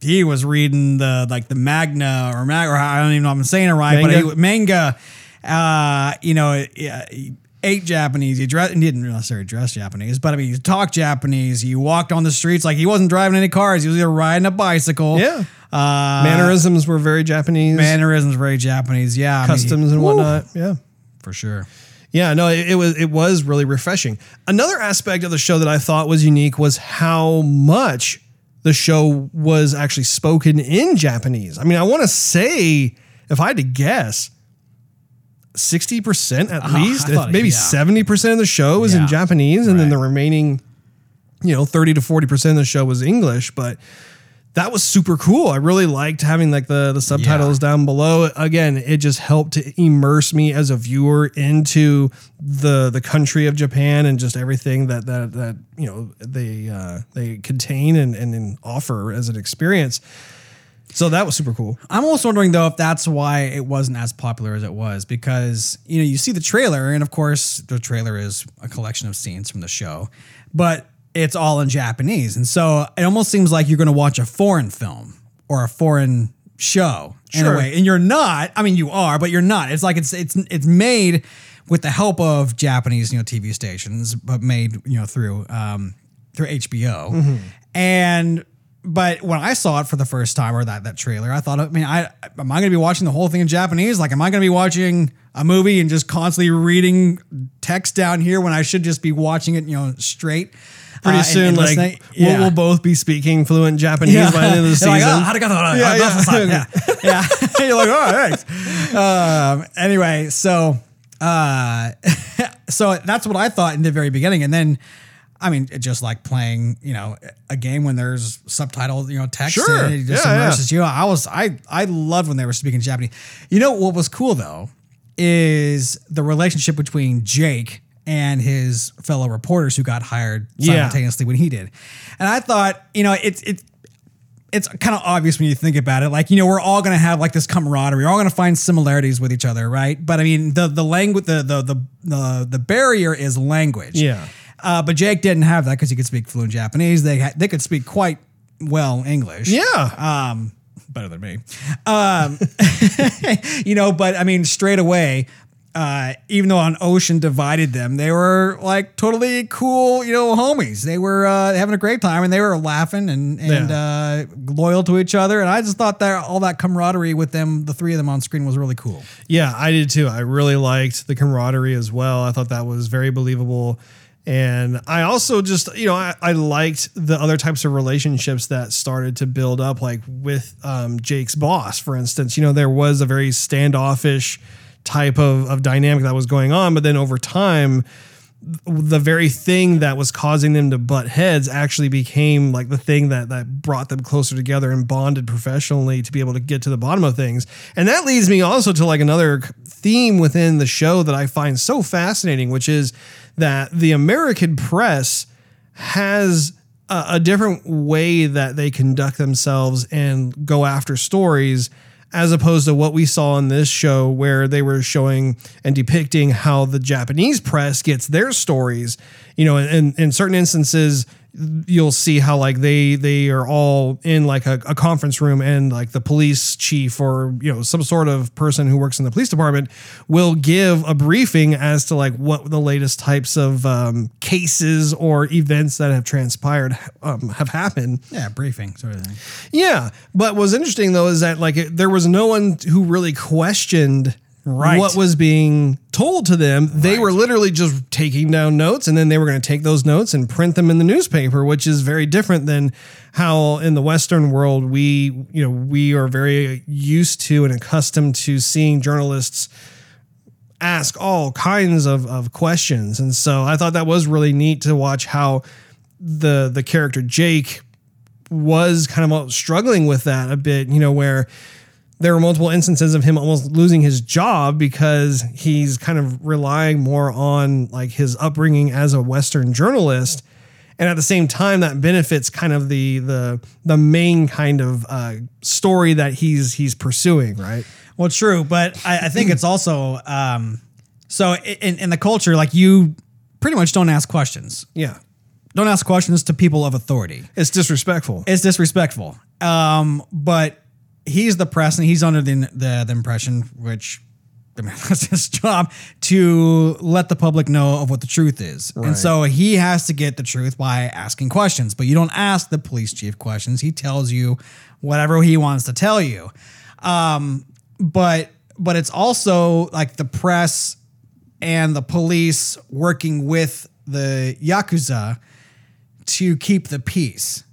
he was reading the like the Magna or Mag or I don't even know if I'm saying it right, Manga? but he, manga. Uh, you know, he ate Japanese. He dressed. He didn't necessarily dress Japanese, but I mean, he talked Japanese. He walked on the streets like he wasn't driving any cars. He was either riding a bicycle. Yeah. Uh, Mannerisms were very Japanese. mannerisms very Japanese. Yeah, I mean, customs and woo, whatnot. Yeah. for sure. Yeah, no, it, it was it was really refreshing. Another aspect of the show that I thought was unique was how much the show was actually spoken in Japanese. I mean, I want to say, if I had to guess, sixty percent at least, *laughs* I thought- if maybe yeah. seventy percent of the show was in Japanese, and then the remaining, you know, thirty to forty percent of the show was English. But that was super cool. I really liked having like the the subtitles down below. Again, it just helped to immerse me as a viewer into the the country of Japan and just everything that that that you know they uh, they contain and and, and offer as an experience. So that was super cool. I'm also wondering though if that's why it wasn't as popular as it was because you know you see the trailer and of course the trailer is a collection of scenes from the show, but it's all in Japanese and so it almost seems like you're going to watch a foreign film or a foreign show in a way, and you're not. I mean, you are, but you're not. It's like it's it's it's made with the help of Japanese you know TV stations, but made you know through um, through HBO and but when I saw it for the first time or that that trailer, I thought, I mean, I am I going to be watching the whole thing in Japanese? Like, am I going to be watching a movie and just constantly reading text down here when I should just be watching it, you know, straight? Pretty Uh, soon, and like listening- we'll, we'll both be speaking fluent Japanese by the end of the *laughs* season. like, oh, *laughs* Yeah, yeah. *laughs* yeah, yeah. You're like, all right. Um, anyway, so uh, so that's what I thought in the very beginning, and then. I mean, just like playing, you know, a game when there's subtitled, you know, text. Sure. And it just Yeah, yeah. immerses you. I was, I, I loved when they were speaking Japanese. You know what was cool though is the relationship between Jake and his fellow reporters who got hired Yeah. simultaneously when he did. And I thought, you know, it's it's it's kind of obvious when you think about it. Like, you know, we're all gonna have like this camaraderie. We're all gonna find similarities with each other, right? But I mean, the the language, the the the the, the barrier is language. Yeah. Uh, but Jake didn't have that because he could speak fluent Japanese. They ha- they could speak quite well English. yeah. Um, better than me. Um, *laughs* you know, but I mean, straight away, uh, even though an ocean divided them, they were like totally cool, you know, homies. They were uh, having a great time and they were laughing and and uh, loyal to each other. And I just thought that all that camaraderie with them, the three of them on screen, was really cool. Yeah, I did too. I really liked the camaraderie as well. I thought that was very believable. And I also just, you know, I, I liked the other types of relationships that started to build up, like with um, Jake's boss, for instance. You know, there was a very standoffish type of, of dynamic that was going on. But then over time, the very thing that was causing them to butt heads actually became like the thing that that brought them closer together and bonded professionally to be able to get to the bottom of things. And that leads me also to like another theme within the show that I find so fascinating, which is that the American press has a, a different way that they conduct themselves and go after stories as opposed to what we saw in this show where they were showing and depicting how the Japanese press gets their stories. You know, in, in certain instances, you'll see how like they they are all in like a, a conference room and like the police chief or you know some sort of person who works in the police department will give a briefing as to like what the latest types of um, cases or events that have transpired um, have happened Yeah, briefing sort of thing. yeah, but what's interesting though is that like it, there was no one who really questioned Right. what was being told to them. They were literally just taking down notes, and then they were going to take those notes and print them in the newspaper, which is very different than how in the Western world we you know we are very used to and accustomed to seeing journalists ask all kinds of, of questions. And so I thought that was really neat to watch how the the character Jake was kind of struggling with that a bit, you know, where there were multiple instances of him almost losing his job because he's kind of relying more on like his upbringing as a Western journalist. And at the same time, that benefits kind of the the the main kind of uh, story that he's he's pursuing, right? Well, true, but I, I think it's also um, so in, in the culture, like you pretty much don't ask questions. Yeah, Don't ask questions to people of authority. it's disrespectful. It's disrespectful. Um, but he's the press, and he's under the the, the impression, which I mean, that's his job, to let the public know of what the truth is. And so he has to get the truth by asking questions. But you don't ask the police chief questions. He tells you whatever he wants to tell you. Um, but but it's also like the press and the police working with the yakuza to keep the peace.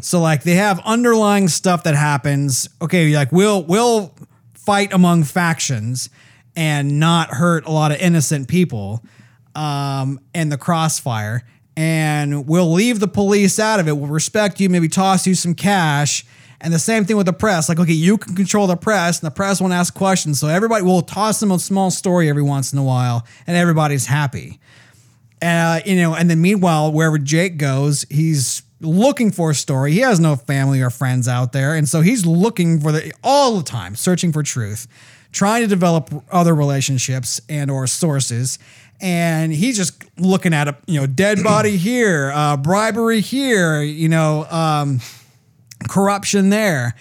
So like they have underlying stuff that happens. Okay, like we'll we'll fight among factions and not hurt a lot of innocent people um, in the crossfire. And we'll leave the police out of it. We'll respect you, maybe toss you some cash. And the same thing with the press. Like, okay, you can control the press, and the press won't ask questions. So everybody will toss them a small story every once in a while, and everybody's happy. Uh, you know, and then meanwhile, wherever Jake goes, he's looking for a story. He has no family or friends out there, and so he's looking for the all the time, searching for truth, trying to develop other relationships and or sources. And he's just looking at a you know dead *clears throat* body here, uh, bribery here, you know, um, corruption there.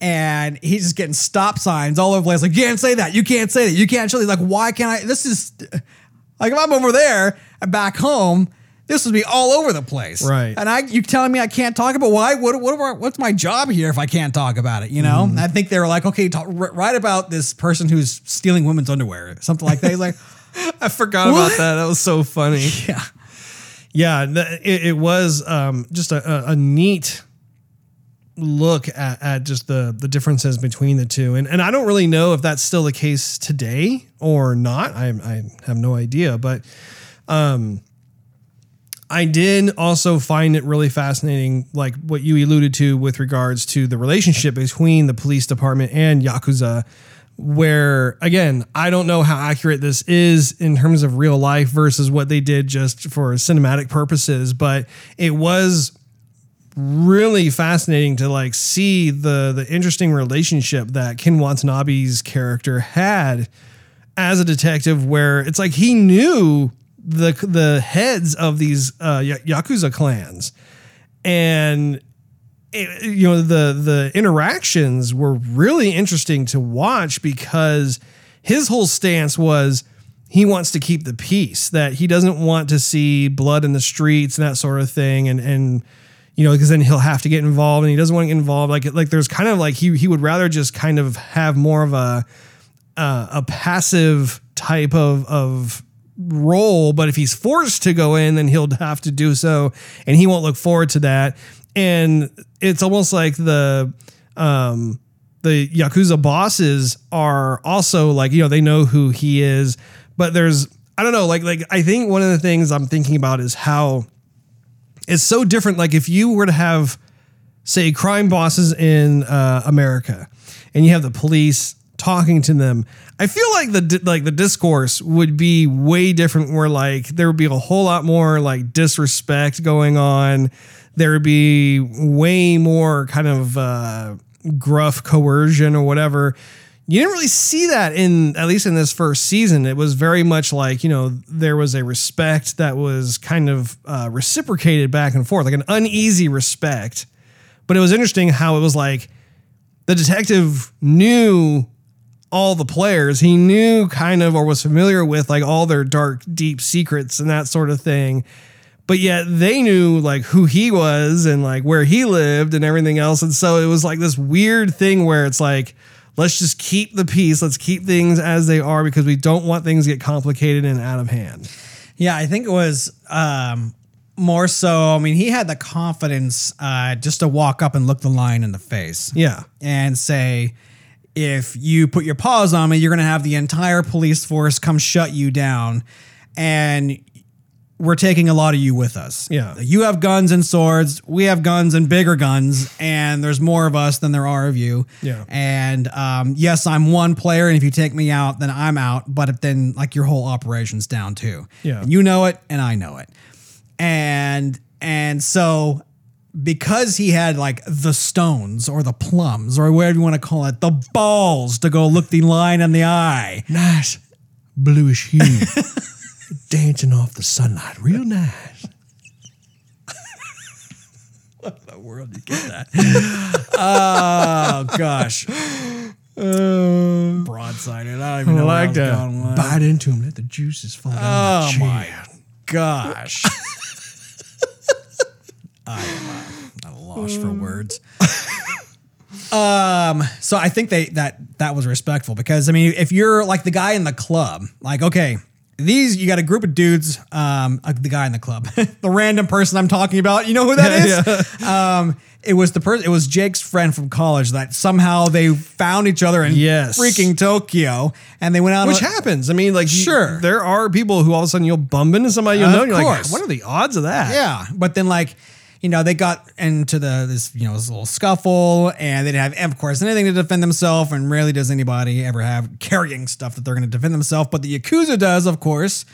And he's just getting stop signs all over the place. Like, you can't say that. You can't say that. You can't show. He's like, why can't I? This is like if I'm over there back home, this would be all over the place. Right. And I, you telling me I can't talk about why? What, what, what's my job here if I can't talk about it? You know? Mm-hmm. I think they were like, okay, talk, write about this person who's stealing women's underwear, something like that. He's like, *laughs* I forgot What? about that. That was so funny. *laughs* yeah. Yeah, it, it was um, just a, a, a neat look at, at just the the differences between the two, and and I don't really know if that's still the case today or not. I I have no idea, but um, I did also find it really fascinating, like what you alluded to with regards to the relationship between the police department and Yakuza. Where again, I don't know how accurate this is in terms of real life versus what they did just for cinematic purposes, but it was really fascinating to like see the the interesting relationship that Ken Watanabe's character had as a detective where it's like he knew the the heads of these uh, yakuza clans. And it, you know the the interactions were really interesting to watch because his whole stance was he wants to keep the peace that he doesn't want to see blood in the streets and that sort of thing. And and you know because then he'll have to get involved and he doesn't want to get involved. Like like there's kind of like he he would rather just kind of have more of a uh, a passive type of of role, but if he's forced to go in, then he'll have to do so, and he won't look forward to that. And it's almost like the um, the yakuza bosses are also like you know they know who he is, but there's I don't know like like I think one of the things I'm thinking about is how it's so different. Like if you were to have say crime bosses in uh, America, and you have the police talking to them. I feel like the like the discourse would be way different. Where like there would be a whole lot more like disrespect going on. There would be way more kind of uh, gruff coercion or whatever. You didn't really see that in at least in this first season. It was very much like you know there was a respect that was kind of uh, reciprocated back and forth, like an uneasy respect. But it was interesting how it was like the detective knew all the players. He knew kind of or was familiar with like all their dark, deep secrets and that sort of thing. But yet they knew like who he was and like where he lived and everything else. And so it was like this weird thing where it's like, let's just keep the peace. Let's keep things as they are because we don't want things to get complicated and out of hand. Yeah, I think it was um, more so. I mean, he had the confidence uh, just to walk up and look the lion in the face. Yeah. and say, if you put your paws on me, you're going to have the entire police force come shut you down. And we're taking a lot of you with us. Yeah. You have guns and swords. We have guns and bigger guns. And there's more of us than there are of you. Yeah. And um, yes, I'm one player. And if you take me out, then I'm out. But then, like, your whole operation's down too. Yeah. And you know it, and I know it. And, and so because he had like the stones or the plums or whatever you want to call it, the balls to go look the line in the eye. Nice bluish hue. *laughs* Dancing off the sunlight. Real nice. *laughs* What in the world you get that? *laughs* oh gosh. Uh, Broadsided. I don't even know I like where I was to going with. bite into him, let the juices fall down Oh my my gosh. I am uh, loss for words. *laughs* um, so I think they that that was respectful because I mean, if you're like the guy in the club, like okay, these you got a group of dudes, um, uh, the guy in the club, *laughs* the random person I'm talking about, you know who that is? *laughs* Um, it was the person. It was Jake's friend from college that somehow they found each other in Yes. freaking Tokyo, and they went out. Which on, happens. I mean, like, you- Sure. there are people who all of a sudden you'll bump into somebody you'll Of know, and you're course. like, what are the odds of that? Yeah, but then like you know they got into the this you know this little scuffle and they didn't have of course anything to defend themselves and rarely does anybody ever have carrying stuff that they're going to defend themselves but the yakuza does of course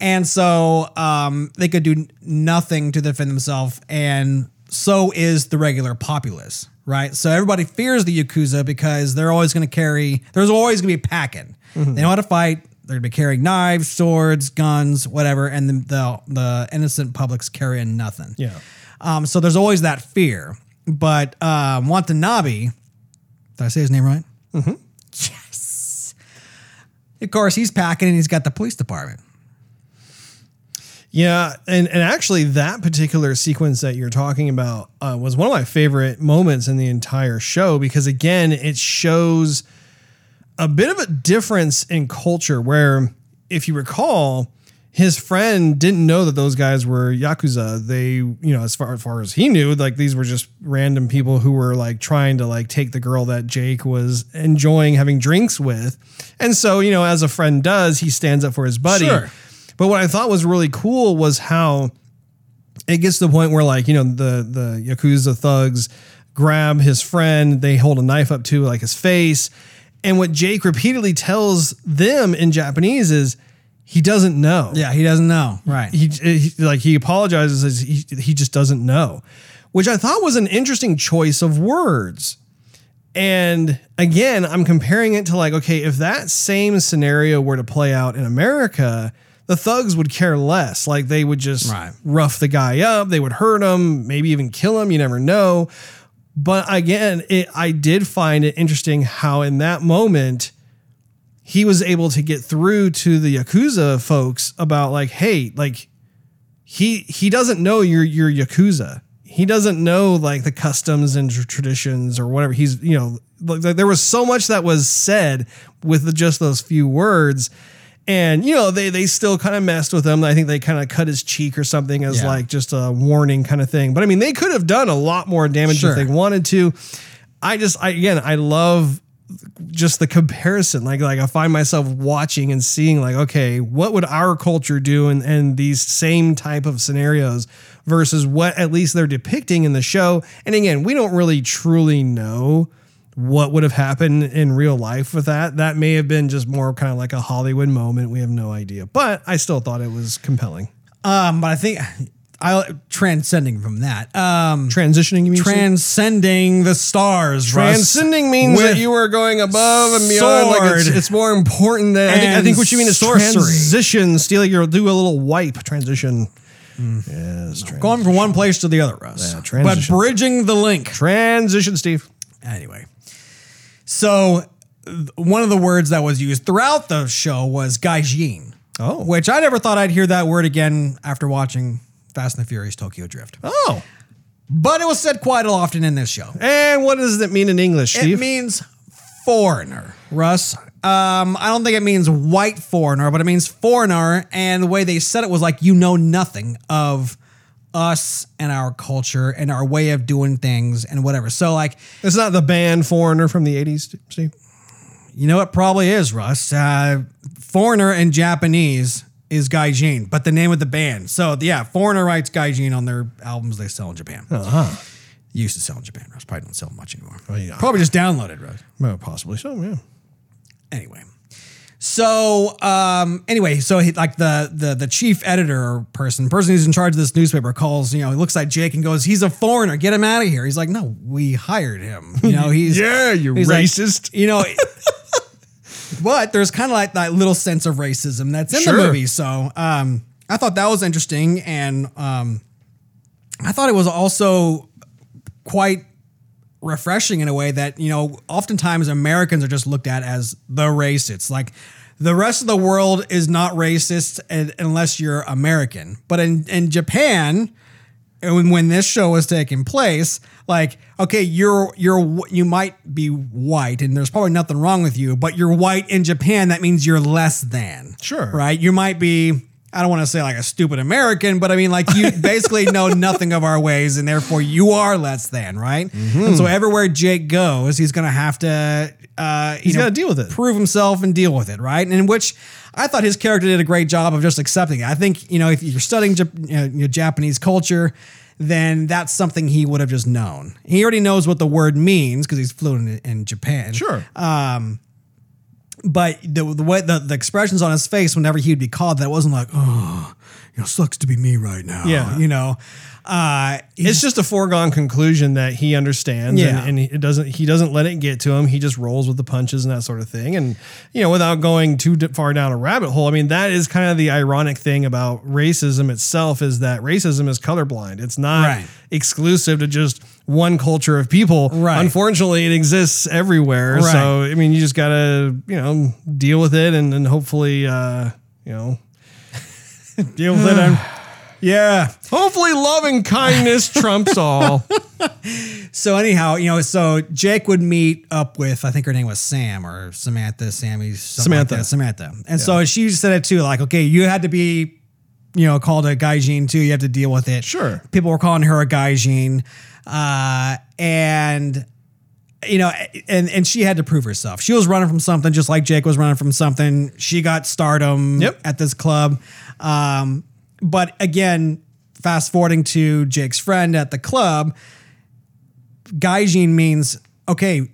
and so um, they could do nothing to defend themselves and so is the regular populace right so everybody fears the yakuza because they're always going to carry there's always going to be packing they know how to fight they're gonna be carrying knives, swords, guns, whatever, and the the, the innocent public's carrying nothing. Yeah. Um, so there's always that fear. But um, Watanabe, did I say his name right? Mm-hmm. Yes. Of course, he's packing and he's got the police department. Yeah, and and actually, that particular sequence that you're talking about uh, was one of my favorite moments in the entire show because again, it shows a bit of a difference in culture. Where, if you recall, his friend didn't know that those guys were yakuza. They, you know, as far as far as he knew, like these were just random people who were like trying to like take the girl that Jake was enjoying having drinks with, and so you know, as a friend does, he stands up for his buddy. Sure. But what I thought was really cool was how it gets to the point where like you know the the yakuza thugs grab his friend, they hold a knife up to like his face, and what Jake repeatedly tells them in Japanese is he doesn't know. Yeah, he doesn't know. Right. He, he like he apologizes as he he just doesn't know, which I thought was an interesting choice of words. And again, I'm comparing it to like okay, if that same scenario were to play out in America, the thugs would care less. Like they would just Right. rough the guy up, they would hurt him, maybe even kill him. You never know. But again, it, I did find it interesting how in that moment he was able to get through to the yakuza folks about like, hey, like he he doesn't know you're you're yakuza. He doesn't know like the customs and tr- traditions or whatever. He's you know like, like, there was so much that was said with the, just those few words. And you know they they still kind of messed with him. I think they kind of cut his cheek or something as Yeah. like just a warning kind of thing. But I mean they could have done a lot more damage Sure. if they wanted to. I just I, again I love just the comparison like like i find myself watching and seeing like okay what would our culture do in, in these same type of scenarios versus what at least they're depicting in the show? And again we don't really truly know what would have happened in real life with that. That may have been just more kind of like a hollywood moment. We have no idea. But i still thought it was compelling. Um, but I think I transcending from that. Um, transitioning you mean transcending the stars. Russ, Transcending means that you are going above and beyond. Like it's, it's more important than I think. I think what you mean is sorcery. transition. Steal you'll do a little wipe transition. Yes, tran- going from one place to the other, Russ. Yeah, transition. but bridging the link. transition, Steve. Anyway, so one of the words that was used throughout the show was gaijin. Oh. which I never thought I'd hear that word again after watching Fast and the Furious Tokyo Drift. Oh, But it was said quite often in this show. and what does it mean in English, It means foreigner, Russ. Um, I don't think it means white foreigner, but it means foreigner. And the way they said it was like you know nothing of us and our culture and our way of doing things and whatever. So like, it's not the band Foreigner from the '80s, Steve. you know, it probably is Russ. Uh, foreigner in Japanese is gaijin, but the name of the band. So yeah, foreigner writes gaijin on their albums they sell in Japan. Uh-huh. Used to sell in Japan. Russ probably don't sell much anymore. yeah. Probably just downloaded, Russ. Well, possibly so. Yeah. anyway so um anyway so he, like the the the chief editor or person person who's in charge of this newspaper calls you know he looks at jake and goes he's a foreigner get him out of here he's like no we hired him you know *laughs* he's Yeah, you he's like, racist. you know *laughs* but there's kind of like that little sense of racism that's in Sure. the movie so um i thought that was interesting and um i thought it was also quite refreshing in a way that you know oftentimes Americans are just looked at as the racists. Like the rest of the world is not racist unless you're American. But in in Japan, and when, when this show was taking place, like okay, you're you're you might be white and there's probably nothing wrong with you, but you're white in Japan. That means you're less than. Sure. right? You might be. I don't want to say like a stupid American, but I mean like you *laughs* basically know nothing of our ways, and therefore you are less than, right? And so everywhere Jake goes, he's gonna have to, uh, he's gotta deal with it. prove himself and deal with it, right? And in which I thought his character did a great job of just accepting it. I think you know if you're studying Jap- you know, Japanese culture, then that's something he would have just known. He already knows what the word means because he's fluent in, in Japan. Sure. But the the way the, the expressions on his face whenever he'd be called, that wasn't like, oh, you know, sucks to be me right now. Yeah. you know, uh, it's just a foregone conclusion that he understands Yeah. and, and it doesn't he doesn't let it get to him he just rolls with the punches and that sort of thing and you know without going too far down a rabbit hole i mean that is kind of the ironic thing about racism itself is that racism is colorblind it's not Right. exclusive to just one culture of people Right. unfortunately it exists everywhere Right. so i mean you just gotta you know deal with it and, then hopefully uh you know *laughs* deal with it. And *sighs* Yeah. Hopefully, love and kindness *laughs* trumps all. So anyhow, you know, so Jake would meet up with I think her name was Sam or Samantha, Sammy, something like Samantha. Samantha. And so she said it too, like, okay, you had to be, you know, called a gaijin too. You have to deal with it. Sure. People were calling her a gaijin, uh, and you know, and and she had to prove herself. She was running from something, just like Jake was running from something. She got stardom Yep. at this club, um, but again, fast forwarding to Jake's friend at the club gaijin means okay,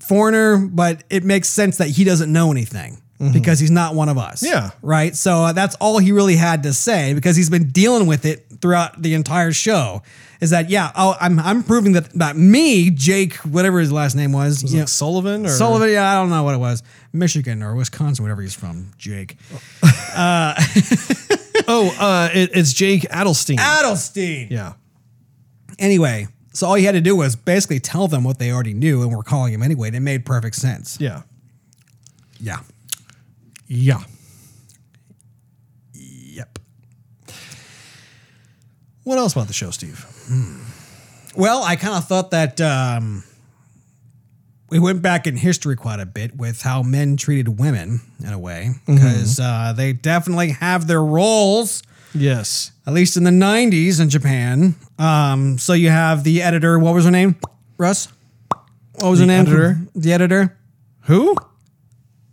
foreigner, but it makes sense that he doesn't know anything because he's not one of us. Yeah. Right. So uh, that's all he really had to say because he's been dealing with it throughout the entire show. Is that yeah? Oh, I'm I'm proving that that me, Jake, whatever his last name was, Was you know, Sullivan or Sullivan. Yeah, I don't know what it was. Michigan or Wisconsin, whatever he's from. Jake Oh, *laughs* uh, it, it's Jake Adelstein. Adelstein. yeah. Anyway, so all you had to do was basically tell them what they already knew and were calling him anyway. And it made perfect sense. Yeah. Yeah. Yeah. What else about the show, Steve? Well, I kind of thought that um, we went back in history quite a bit with how men treated women in a way, because uh, they definitely have their roles, Yes. at least in the 90s in Japan. Um, so you have the editor, what was her name? Russ? What was The her name? editor? The editor? Who?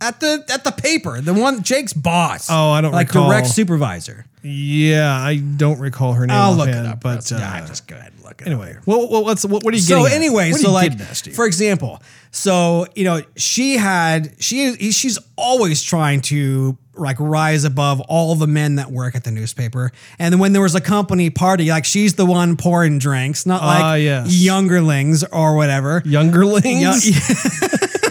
At the at the paper, the one Jake's boss. Oh, I don't like recall. direct supervisor. Yeah, I don't recall her name. I'll look it up, But uh, yeah, just go ahead and look it up. anyway, well, well, what's what, what are you so getting? at? anyway, so like for example, so you know she had she she's always trying to like rise above all the men that work at the newspaper, and then when there was a company party, like she's the one pouring drinks, not like Ah, yes. youngerlings or whatever. Youngerlings. *laughs*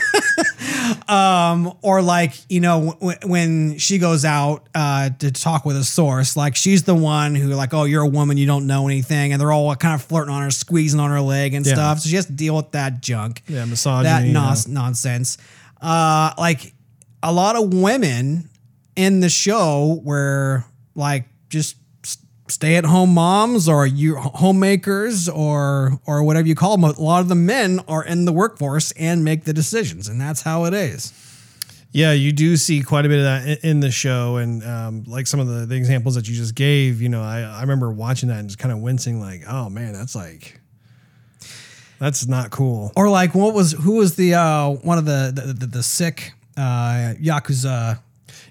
um, or like you know w- when she goes out uh, to talk with a source, like she's the one who like, oh, you're a woman, you don't know anything, and they're all kind of flirting on her, squeezing on her leg and Yeah. stuff. So she has to deal with that junk, Yeah, misogyny, that nos- nonsense. Uh, like a lot of women in the show were like just stay at home moms or you homemakers or or whatever you call them. A lot of the men are in the workforce and make the decisions, and that's how it is. Yeah, you do see quite a bit of that in, in the show, and um, like some of the, the examples that you just gave. You know, I, I remember watching that and just kind of wincing, like, oh man, that's like, that's not cool. Or like what was who was the uh one of the the, the, the sick uh yakuza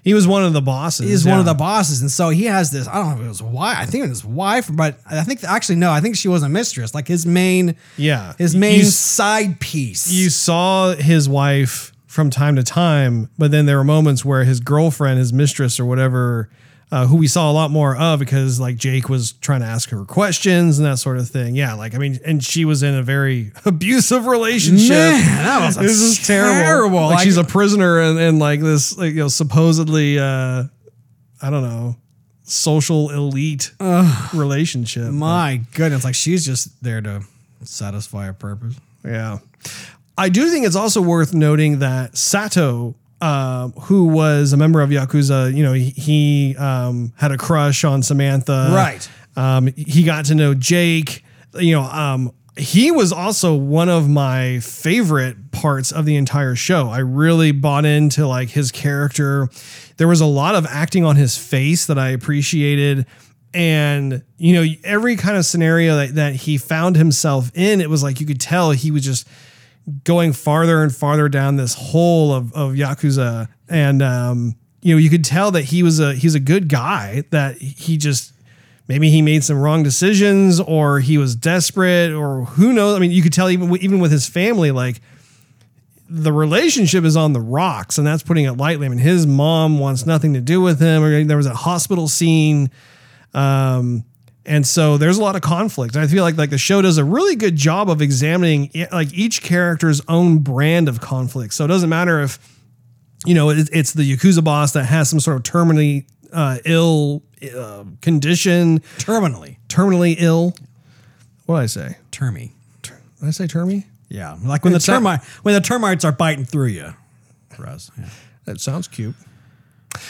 He was one of the bosses. is one of the bosses and so he has this I don't know if it was wife I think it was wife but I think actually no I think she was a mistress like his main yeah his main You, side piece you saw his wife from time to time, but then there were moments where his girlfriend, his mistress, or whatever. Uh, who we saw a lot more of because like Jake was trying to ask her questions and that sort of thing. Yeah, like I mean, and she was in a very *laughs* abusive relationship. Man, that was This is terrible. terrible. Like, Like- she's a prisoner and, and like this, like you know, supposedly, uh, I don't know, social elite relationship. my goodness like she's just there to satisfy a purpose Yeah. I do think it's also worth noting that Sato, uh, who was a member of Yakuza, you know, he, he um, had a crush on Samantha. Right. Um, he got to know Jake. You know, um, he was also one of my favorite parts of the entire show. I really bought into like his character. There was a lot of acting on his face that I appreciated. And, you know, every kind of scenario that, that he found himself in, it was like you could tell he was just going farther and farther down this hole of, of Yakuza. And, um, you know, you could tell that he was a, he's a good guy that he just, maybe he made some wrong decisions or he was desperate or who knows. I mean, you could tell even, even with his family, like the relationship is on the rocks and that's putting it lightly. I mean, his mom wants nothing to do with him or there was a hospital scene. Um, and so there's a lot of conflict. And I feel like like the show does a really good job of examining it, like each character's own brand of conflict. So it doesn't matter if you know it, it's the yakuza boss that has some sort of terminally uh, ill uh, condition, terminally terminally ill. What did I say? termy Did I say termy? yeah like when the It's not- termite when the termites are biting through you Russ. Yeah. That sounds cute.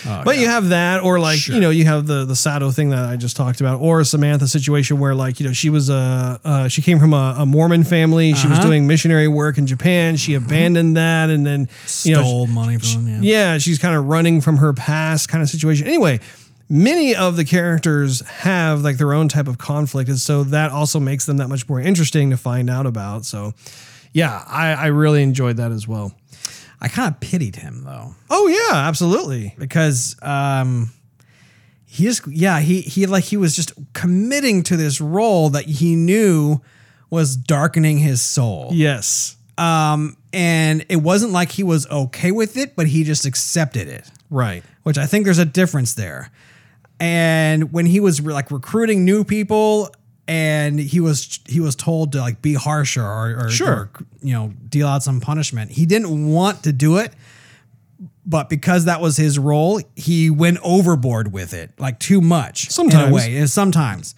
But you have that, or like you know, you have the the Sato thing that I just talked about, or a Samantha situation where like you know she was a uh, she came from a, a Mormon family, she was doing missionary work in Japan, she abandoned that, and then you know Stole money from him. Yeah. yeah, she's kind of running from her past kind of situation. Anyway, many of the characters have like their own type of conflict, and so that also makes them that much more interesting to find out about. So, yeah, I, I really enjoyed that as well. I kind of pitied him though. Oh yeah, absolutely. because um he is yeah he he like he was just committing to this role that he knew was darkening his soul Yes, um and it wasn't like he was okay with it but he just accepted it right. which i think there's a difference there and when he was like recruiting new people and he was he was told to like be harsher or, or, Sure. or, you know deal out some punishment he didn't want to do it but because that was his role he went overboard with it like too much in Sometimes. a way and sometimes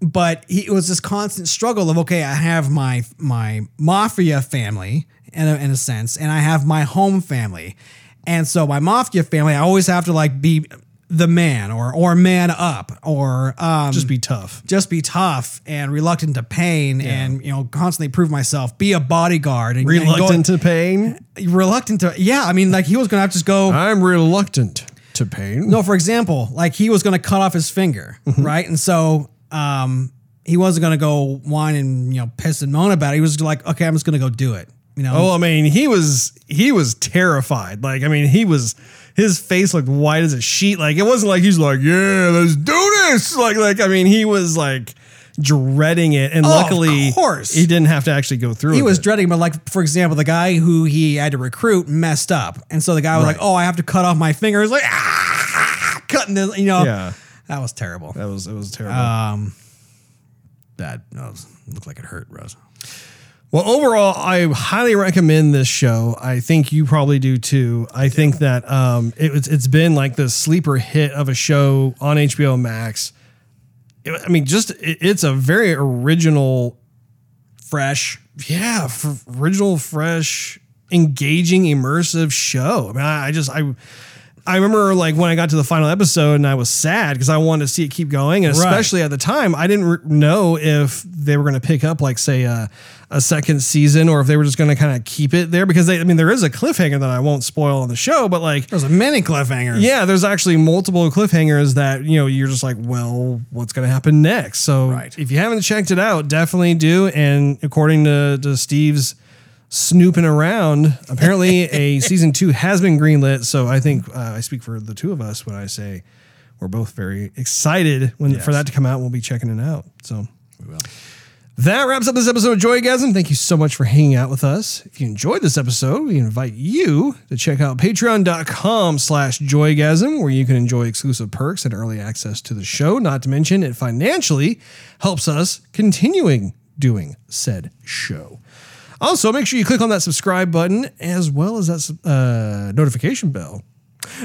but he, it was this constant struggle of okay i have my my mafia family in a, in a sense and i have my home family and so my mafia family i always have to like be the man or or man up or um Just be tough. just be tough and reluctant to pain and you know constantly prove myself be a bodyguard and, and go- Reluctant to pain. reluctant to yeah i mean like he was gonna have to just go I'm reluctant to pain. no for example like he was gonna cut off his finger Mm-hmm. right and so um he wasn't gonna go whine and you know piss and moan about it he was like okay i'm just gonna go do it you know Oh, I mean, he was he was terrified. Like, I mean, he was his face looked white as a sheet. Like, it wasn't like he's like, yeah, let's do this. Like, like I mean, he was like dreading it, and Oh, of luckily, course. he didn't have to actually go through. he was it. dreading but like for example the guy who he had to recruit messed up and so the guy was Right. like oh i have to cut off my fingers like ah, cutting the you know Yeah. that was terrible that was it was terrible. um that no, looked like it hurt rose Well, overall, I highly recommend this show. I think you probably do too. I think that um, it, it's been like the sleeper hit of a show on HBO Max. I mean, just it, it's a very original, fresh yeah, f- original, fresh, engaging, immersive show. I mean, I, I just I. I remember like when I got to the final episode and I was sad because I wanted to see it keep going. And Right. especially at the time, I didn't re- know if they were going to pick up like say a, a second season or if they were just going to kind of keep it there because they, I mean, there is a cliffhanger that I won't spoil on the show, but like, there's a many cliffhangers yeah, there's actually multiple cliffhangers that, you know, you're just like, well, what's going to happen next? So Right. if you haven't checked it out, definitely do. And according to, to Steve's snooping around, apparently a *laughs* season two has been greenlit. So I think uh, I speak for the two of us when I say we're both very excited when for that to come out. We'll be checking it out. So that wraps up this episode of Joygasm. Thank you so much for hanging out with us. If you enjoyed this episode, we invite you to check out patreon.com slash joygasm, where you can enjoy exclusive perks and early access to the show. Not to mention, it financially helps us continuing doing said show. Also, make sure you click on that subscribe button as well as that uh, notification bell.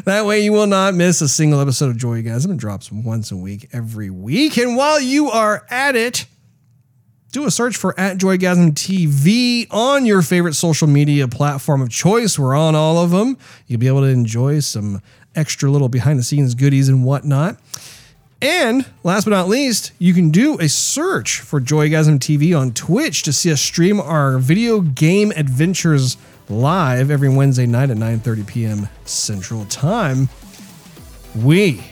That way, you will not miss a single episode of Joygasm. It drops once a week every week. And while you are at it, do a search for at Joygasm TV on your favorite social media platform of choice. We're on all of them. You'll be able to enjoy some extra little behind the scenes goodies and whatnot. And last but not least, you can do a search for Joygasm TV on Twitch to see us stream our video game adventures live every Wednesday night at 9:30 p.m. Central Time. We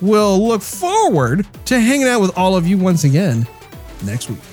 will look forward to hanging out with all of you once again next week.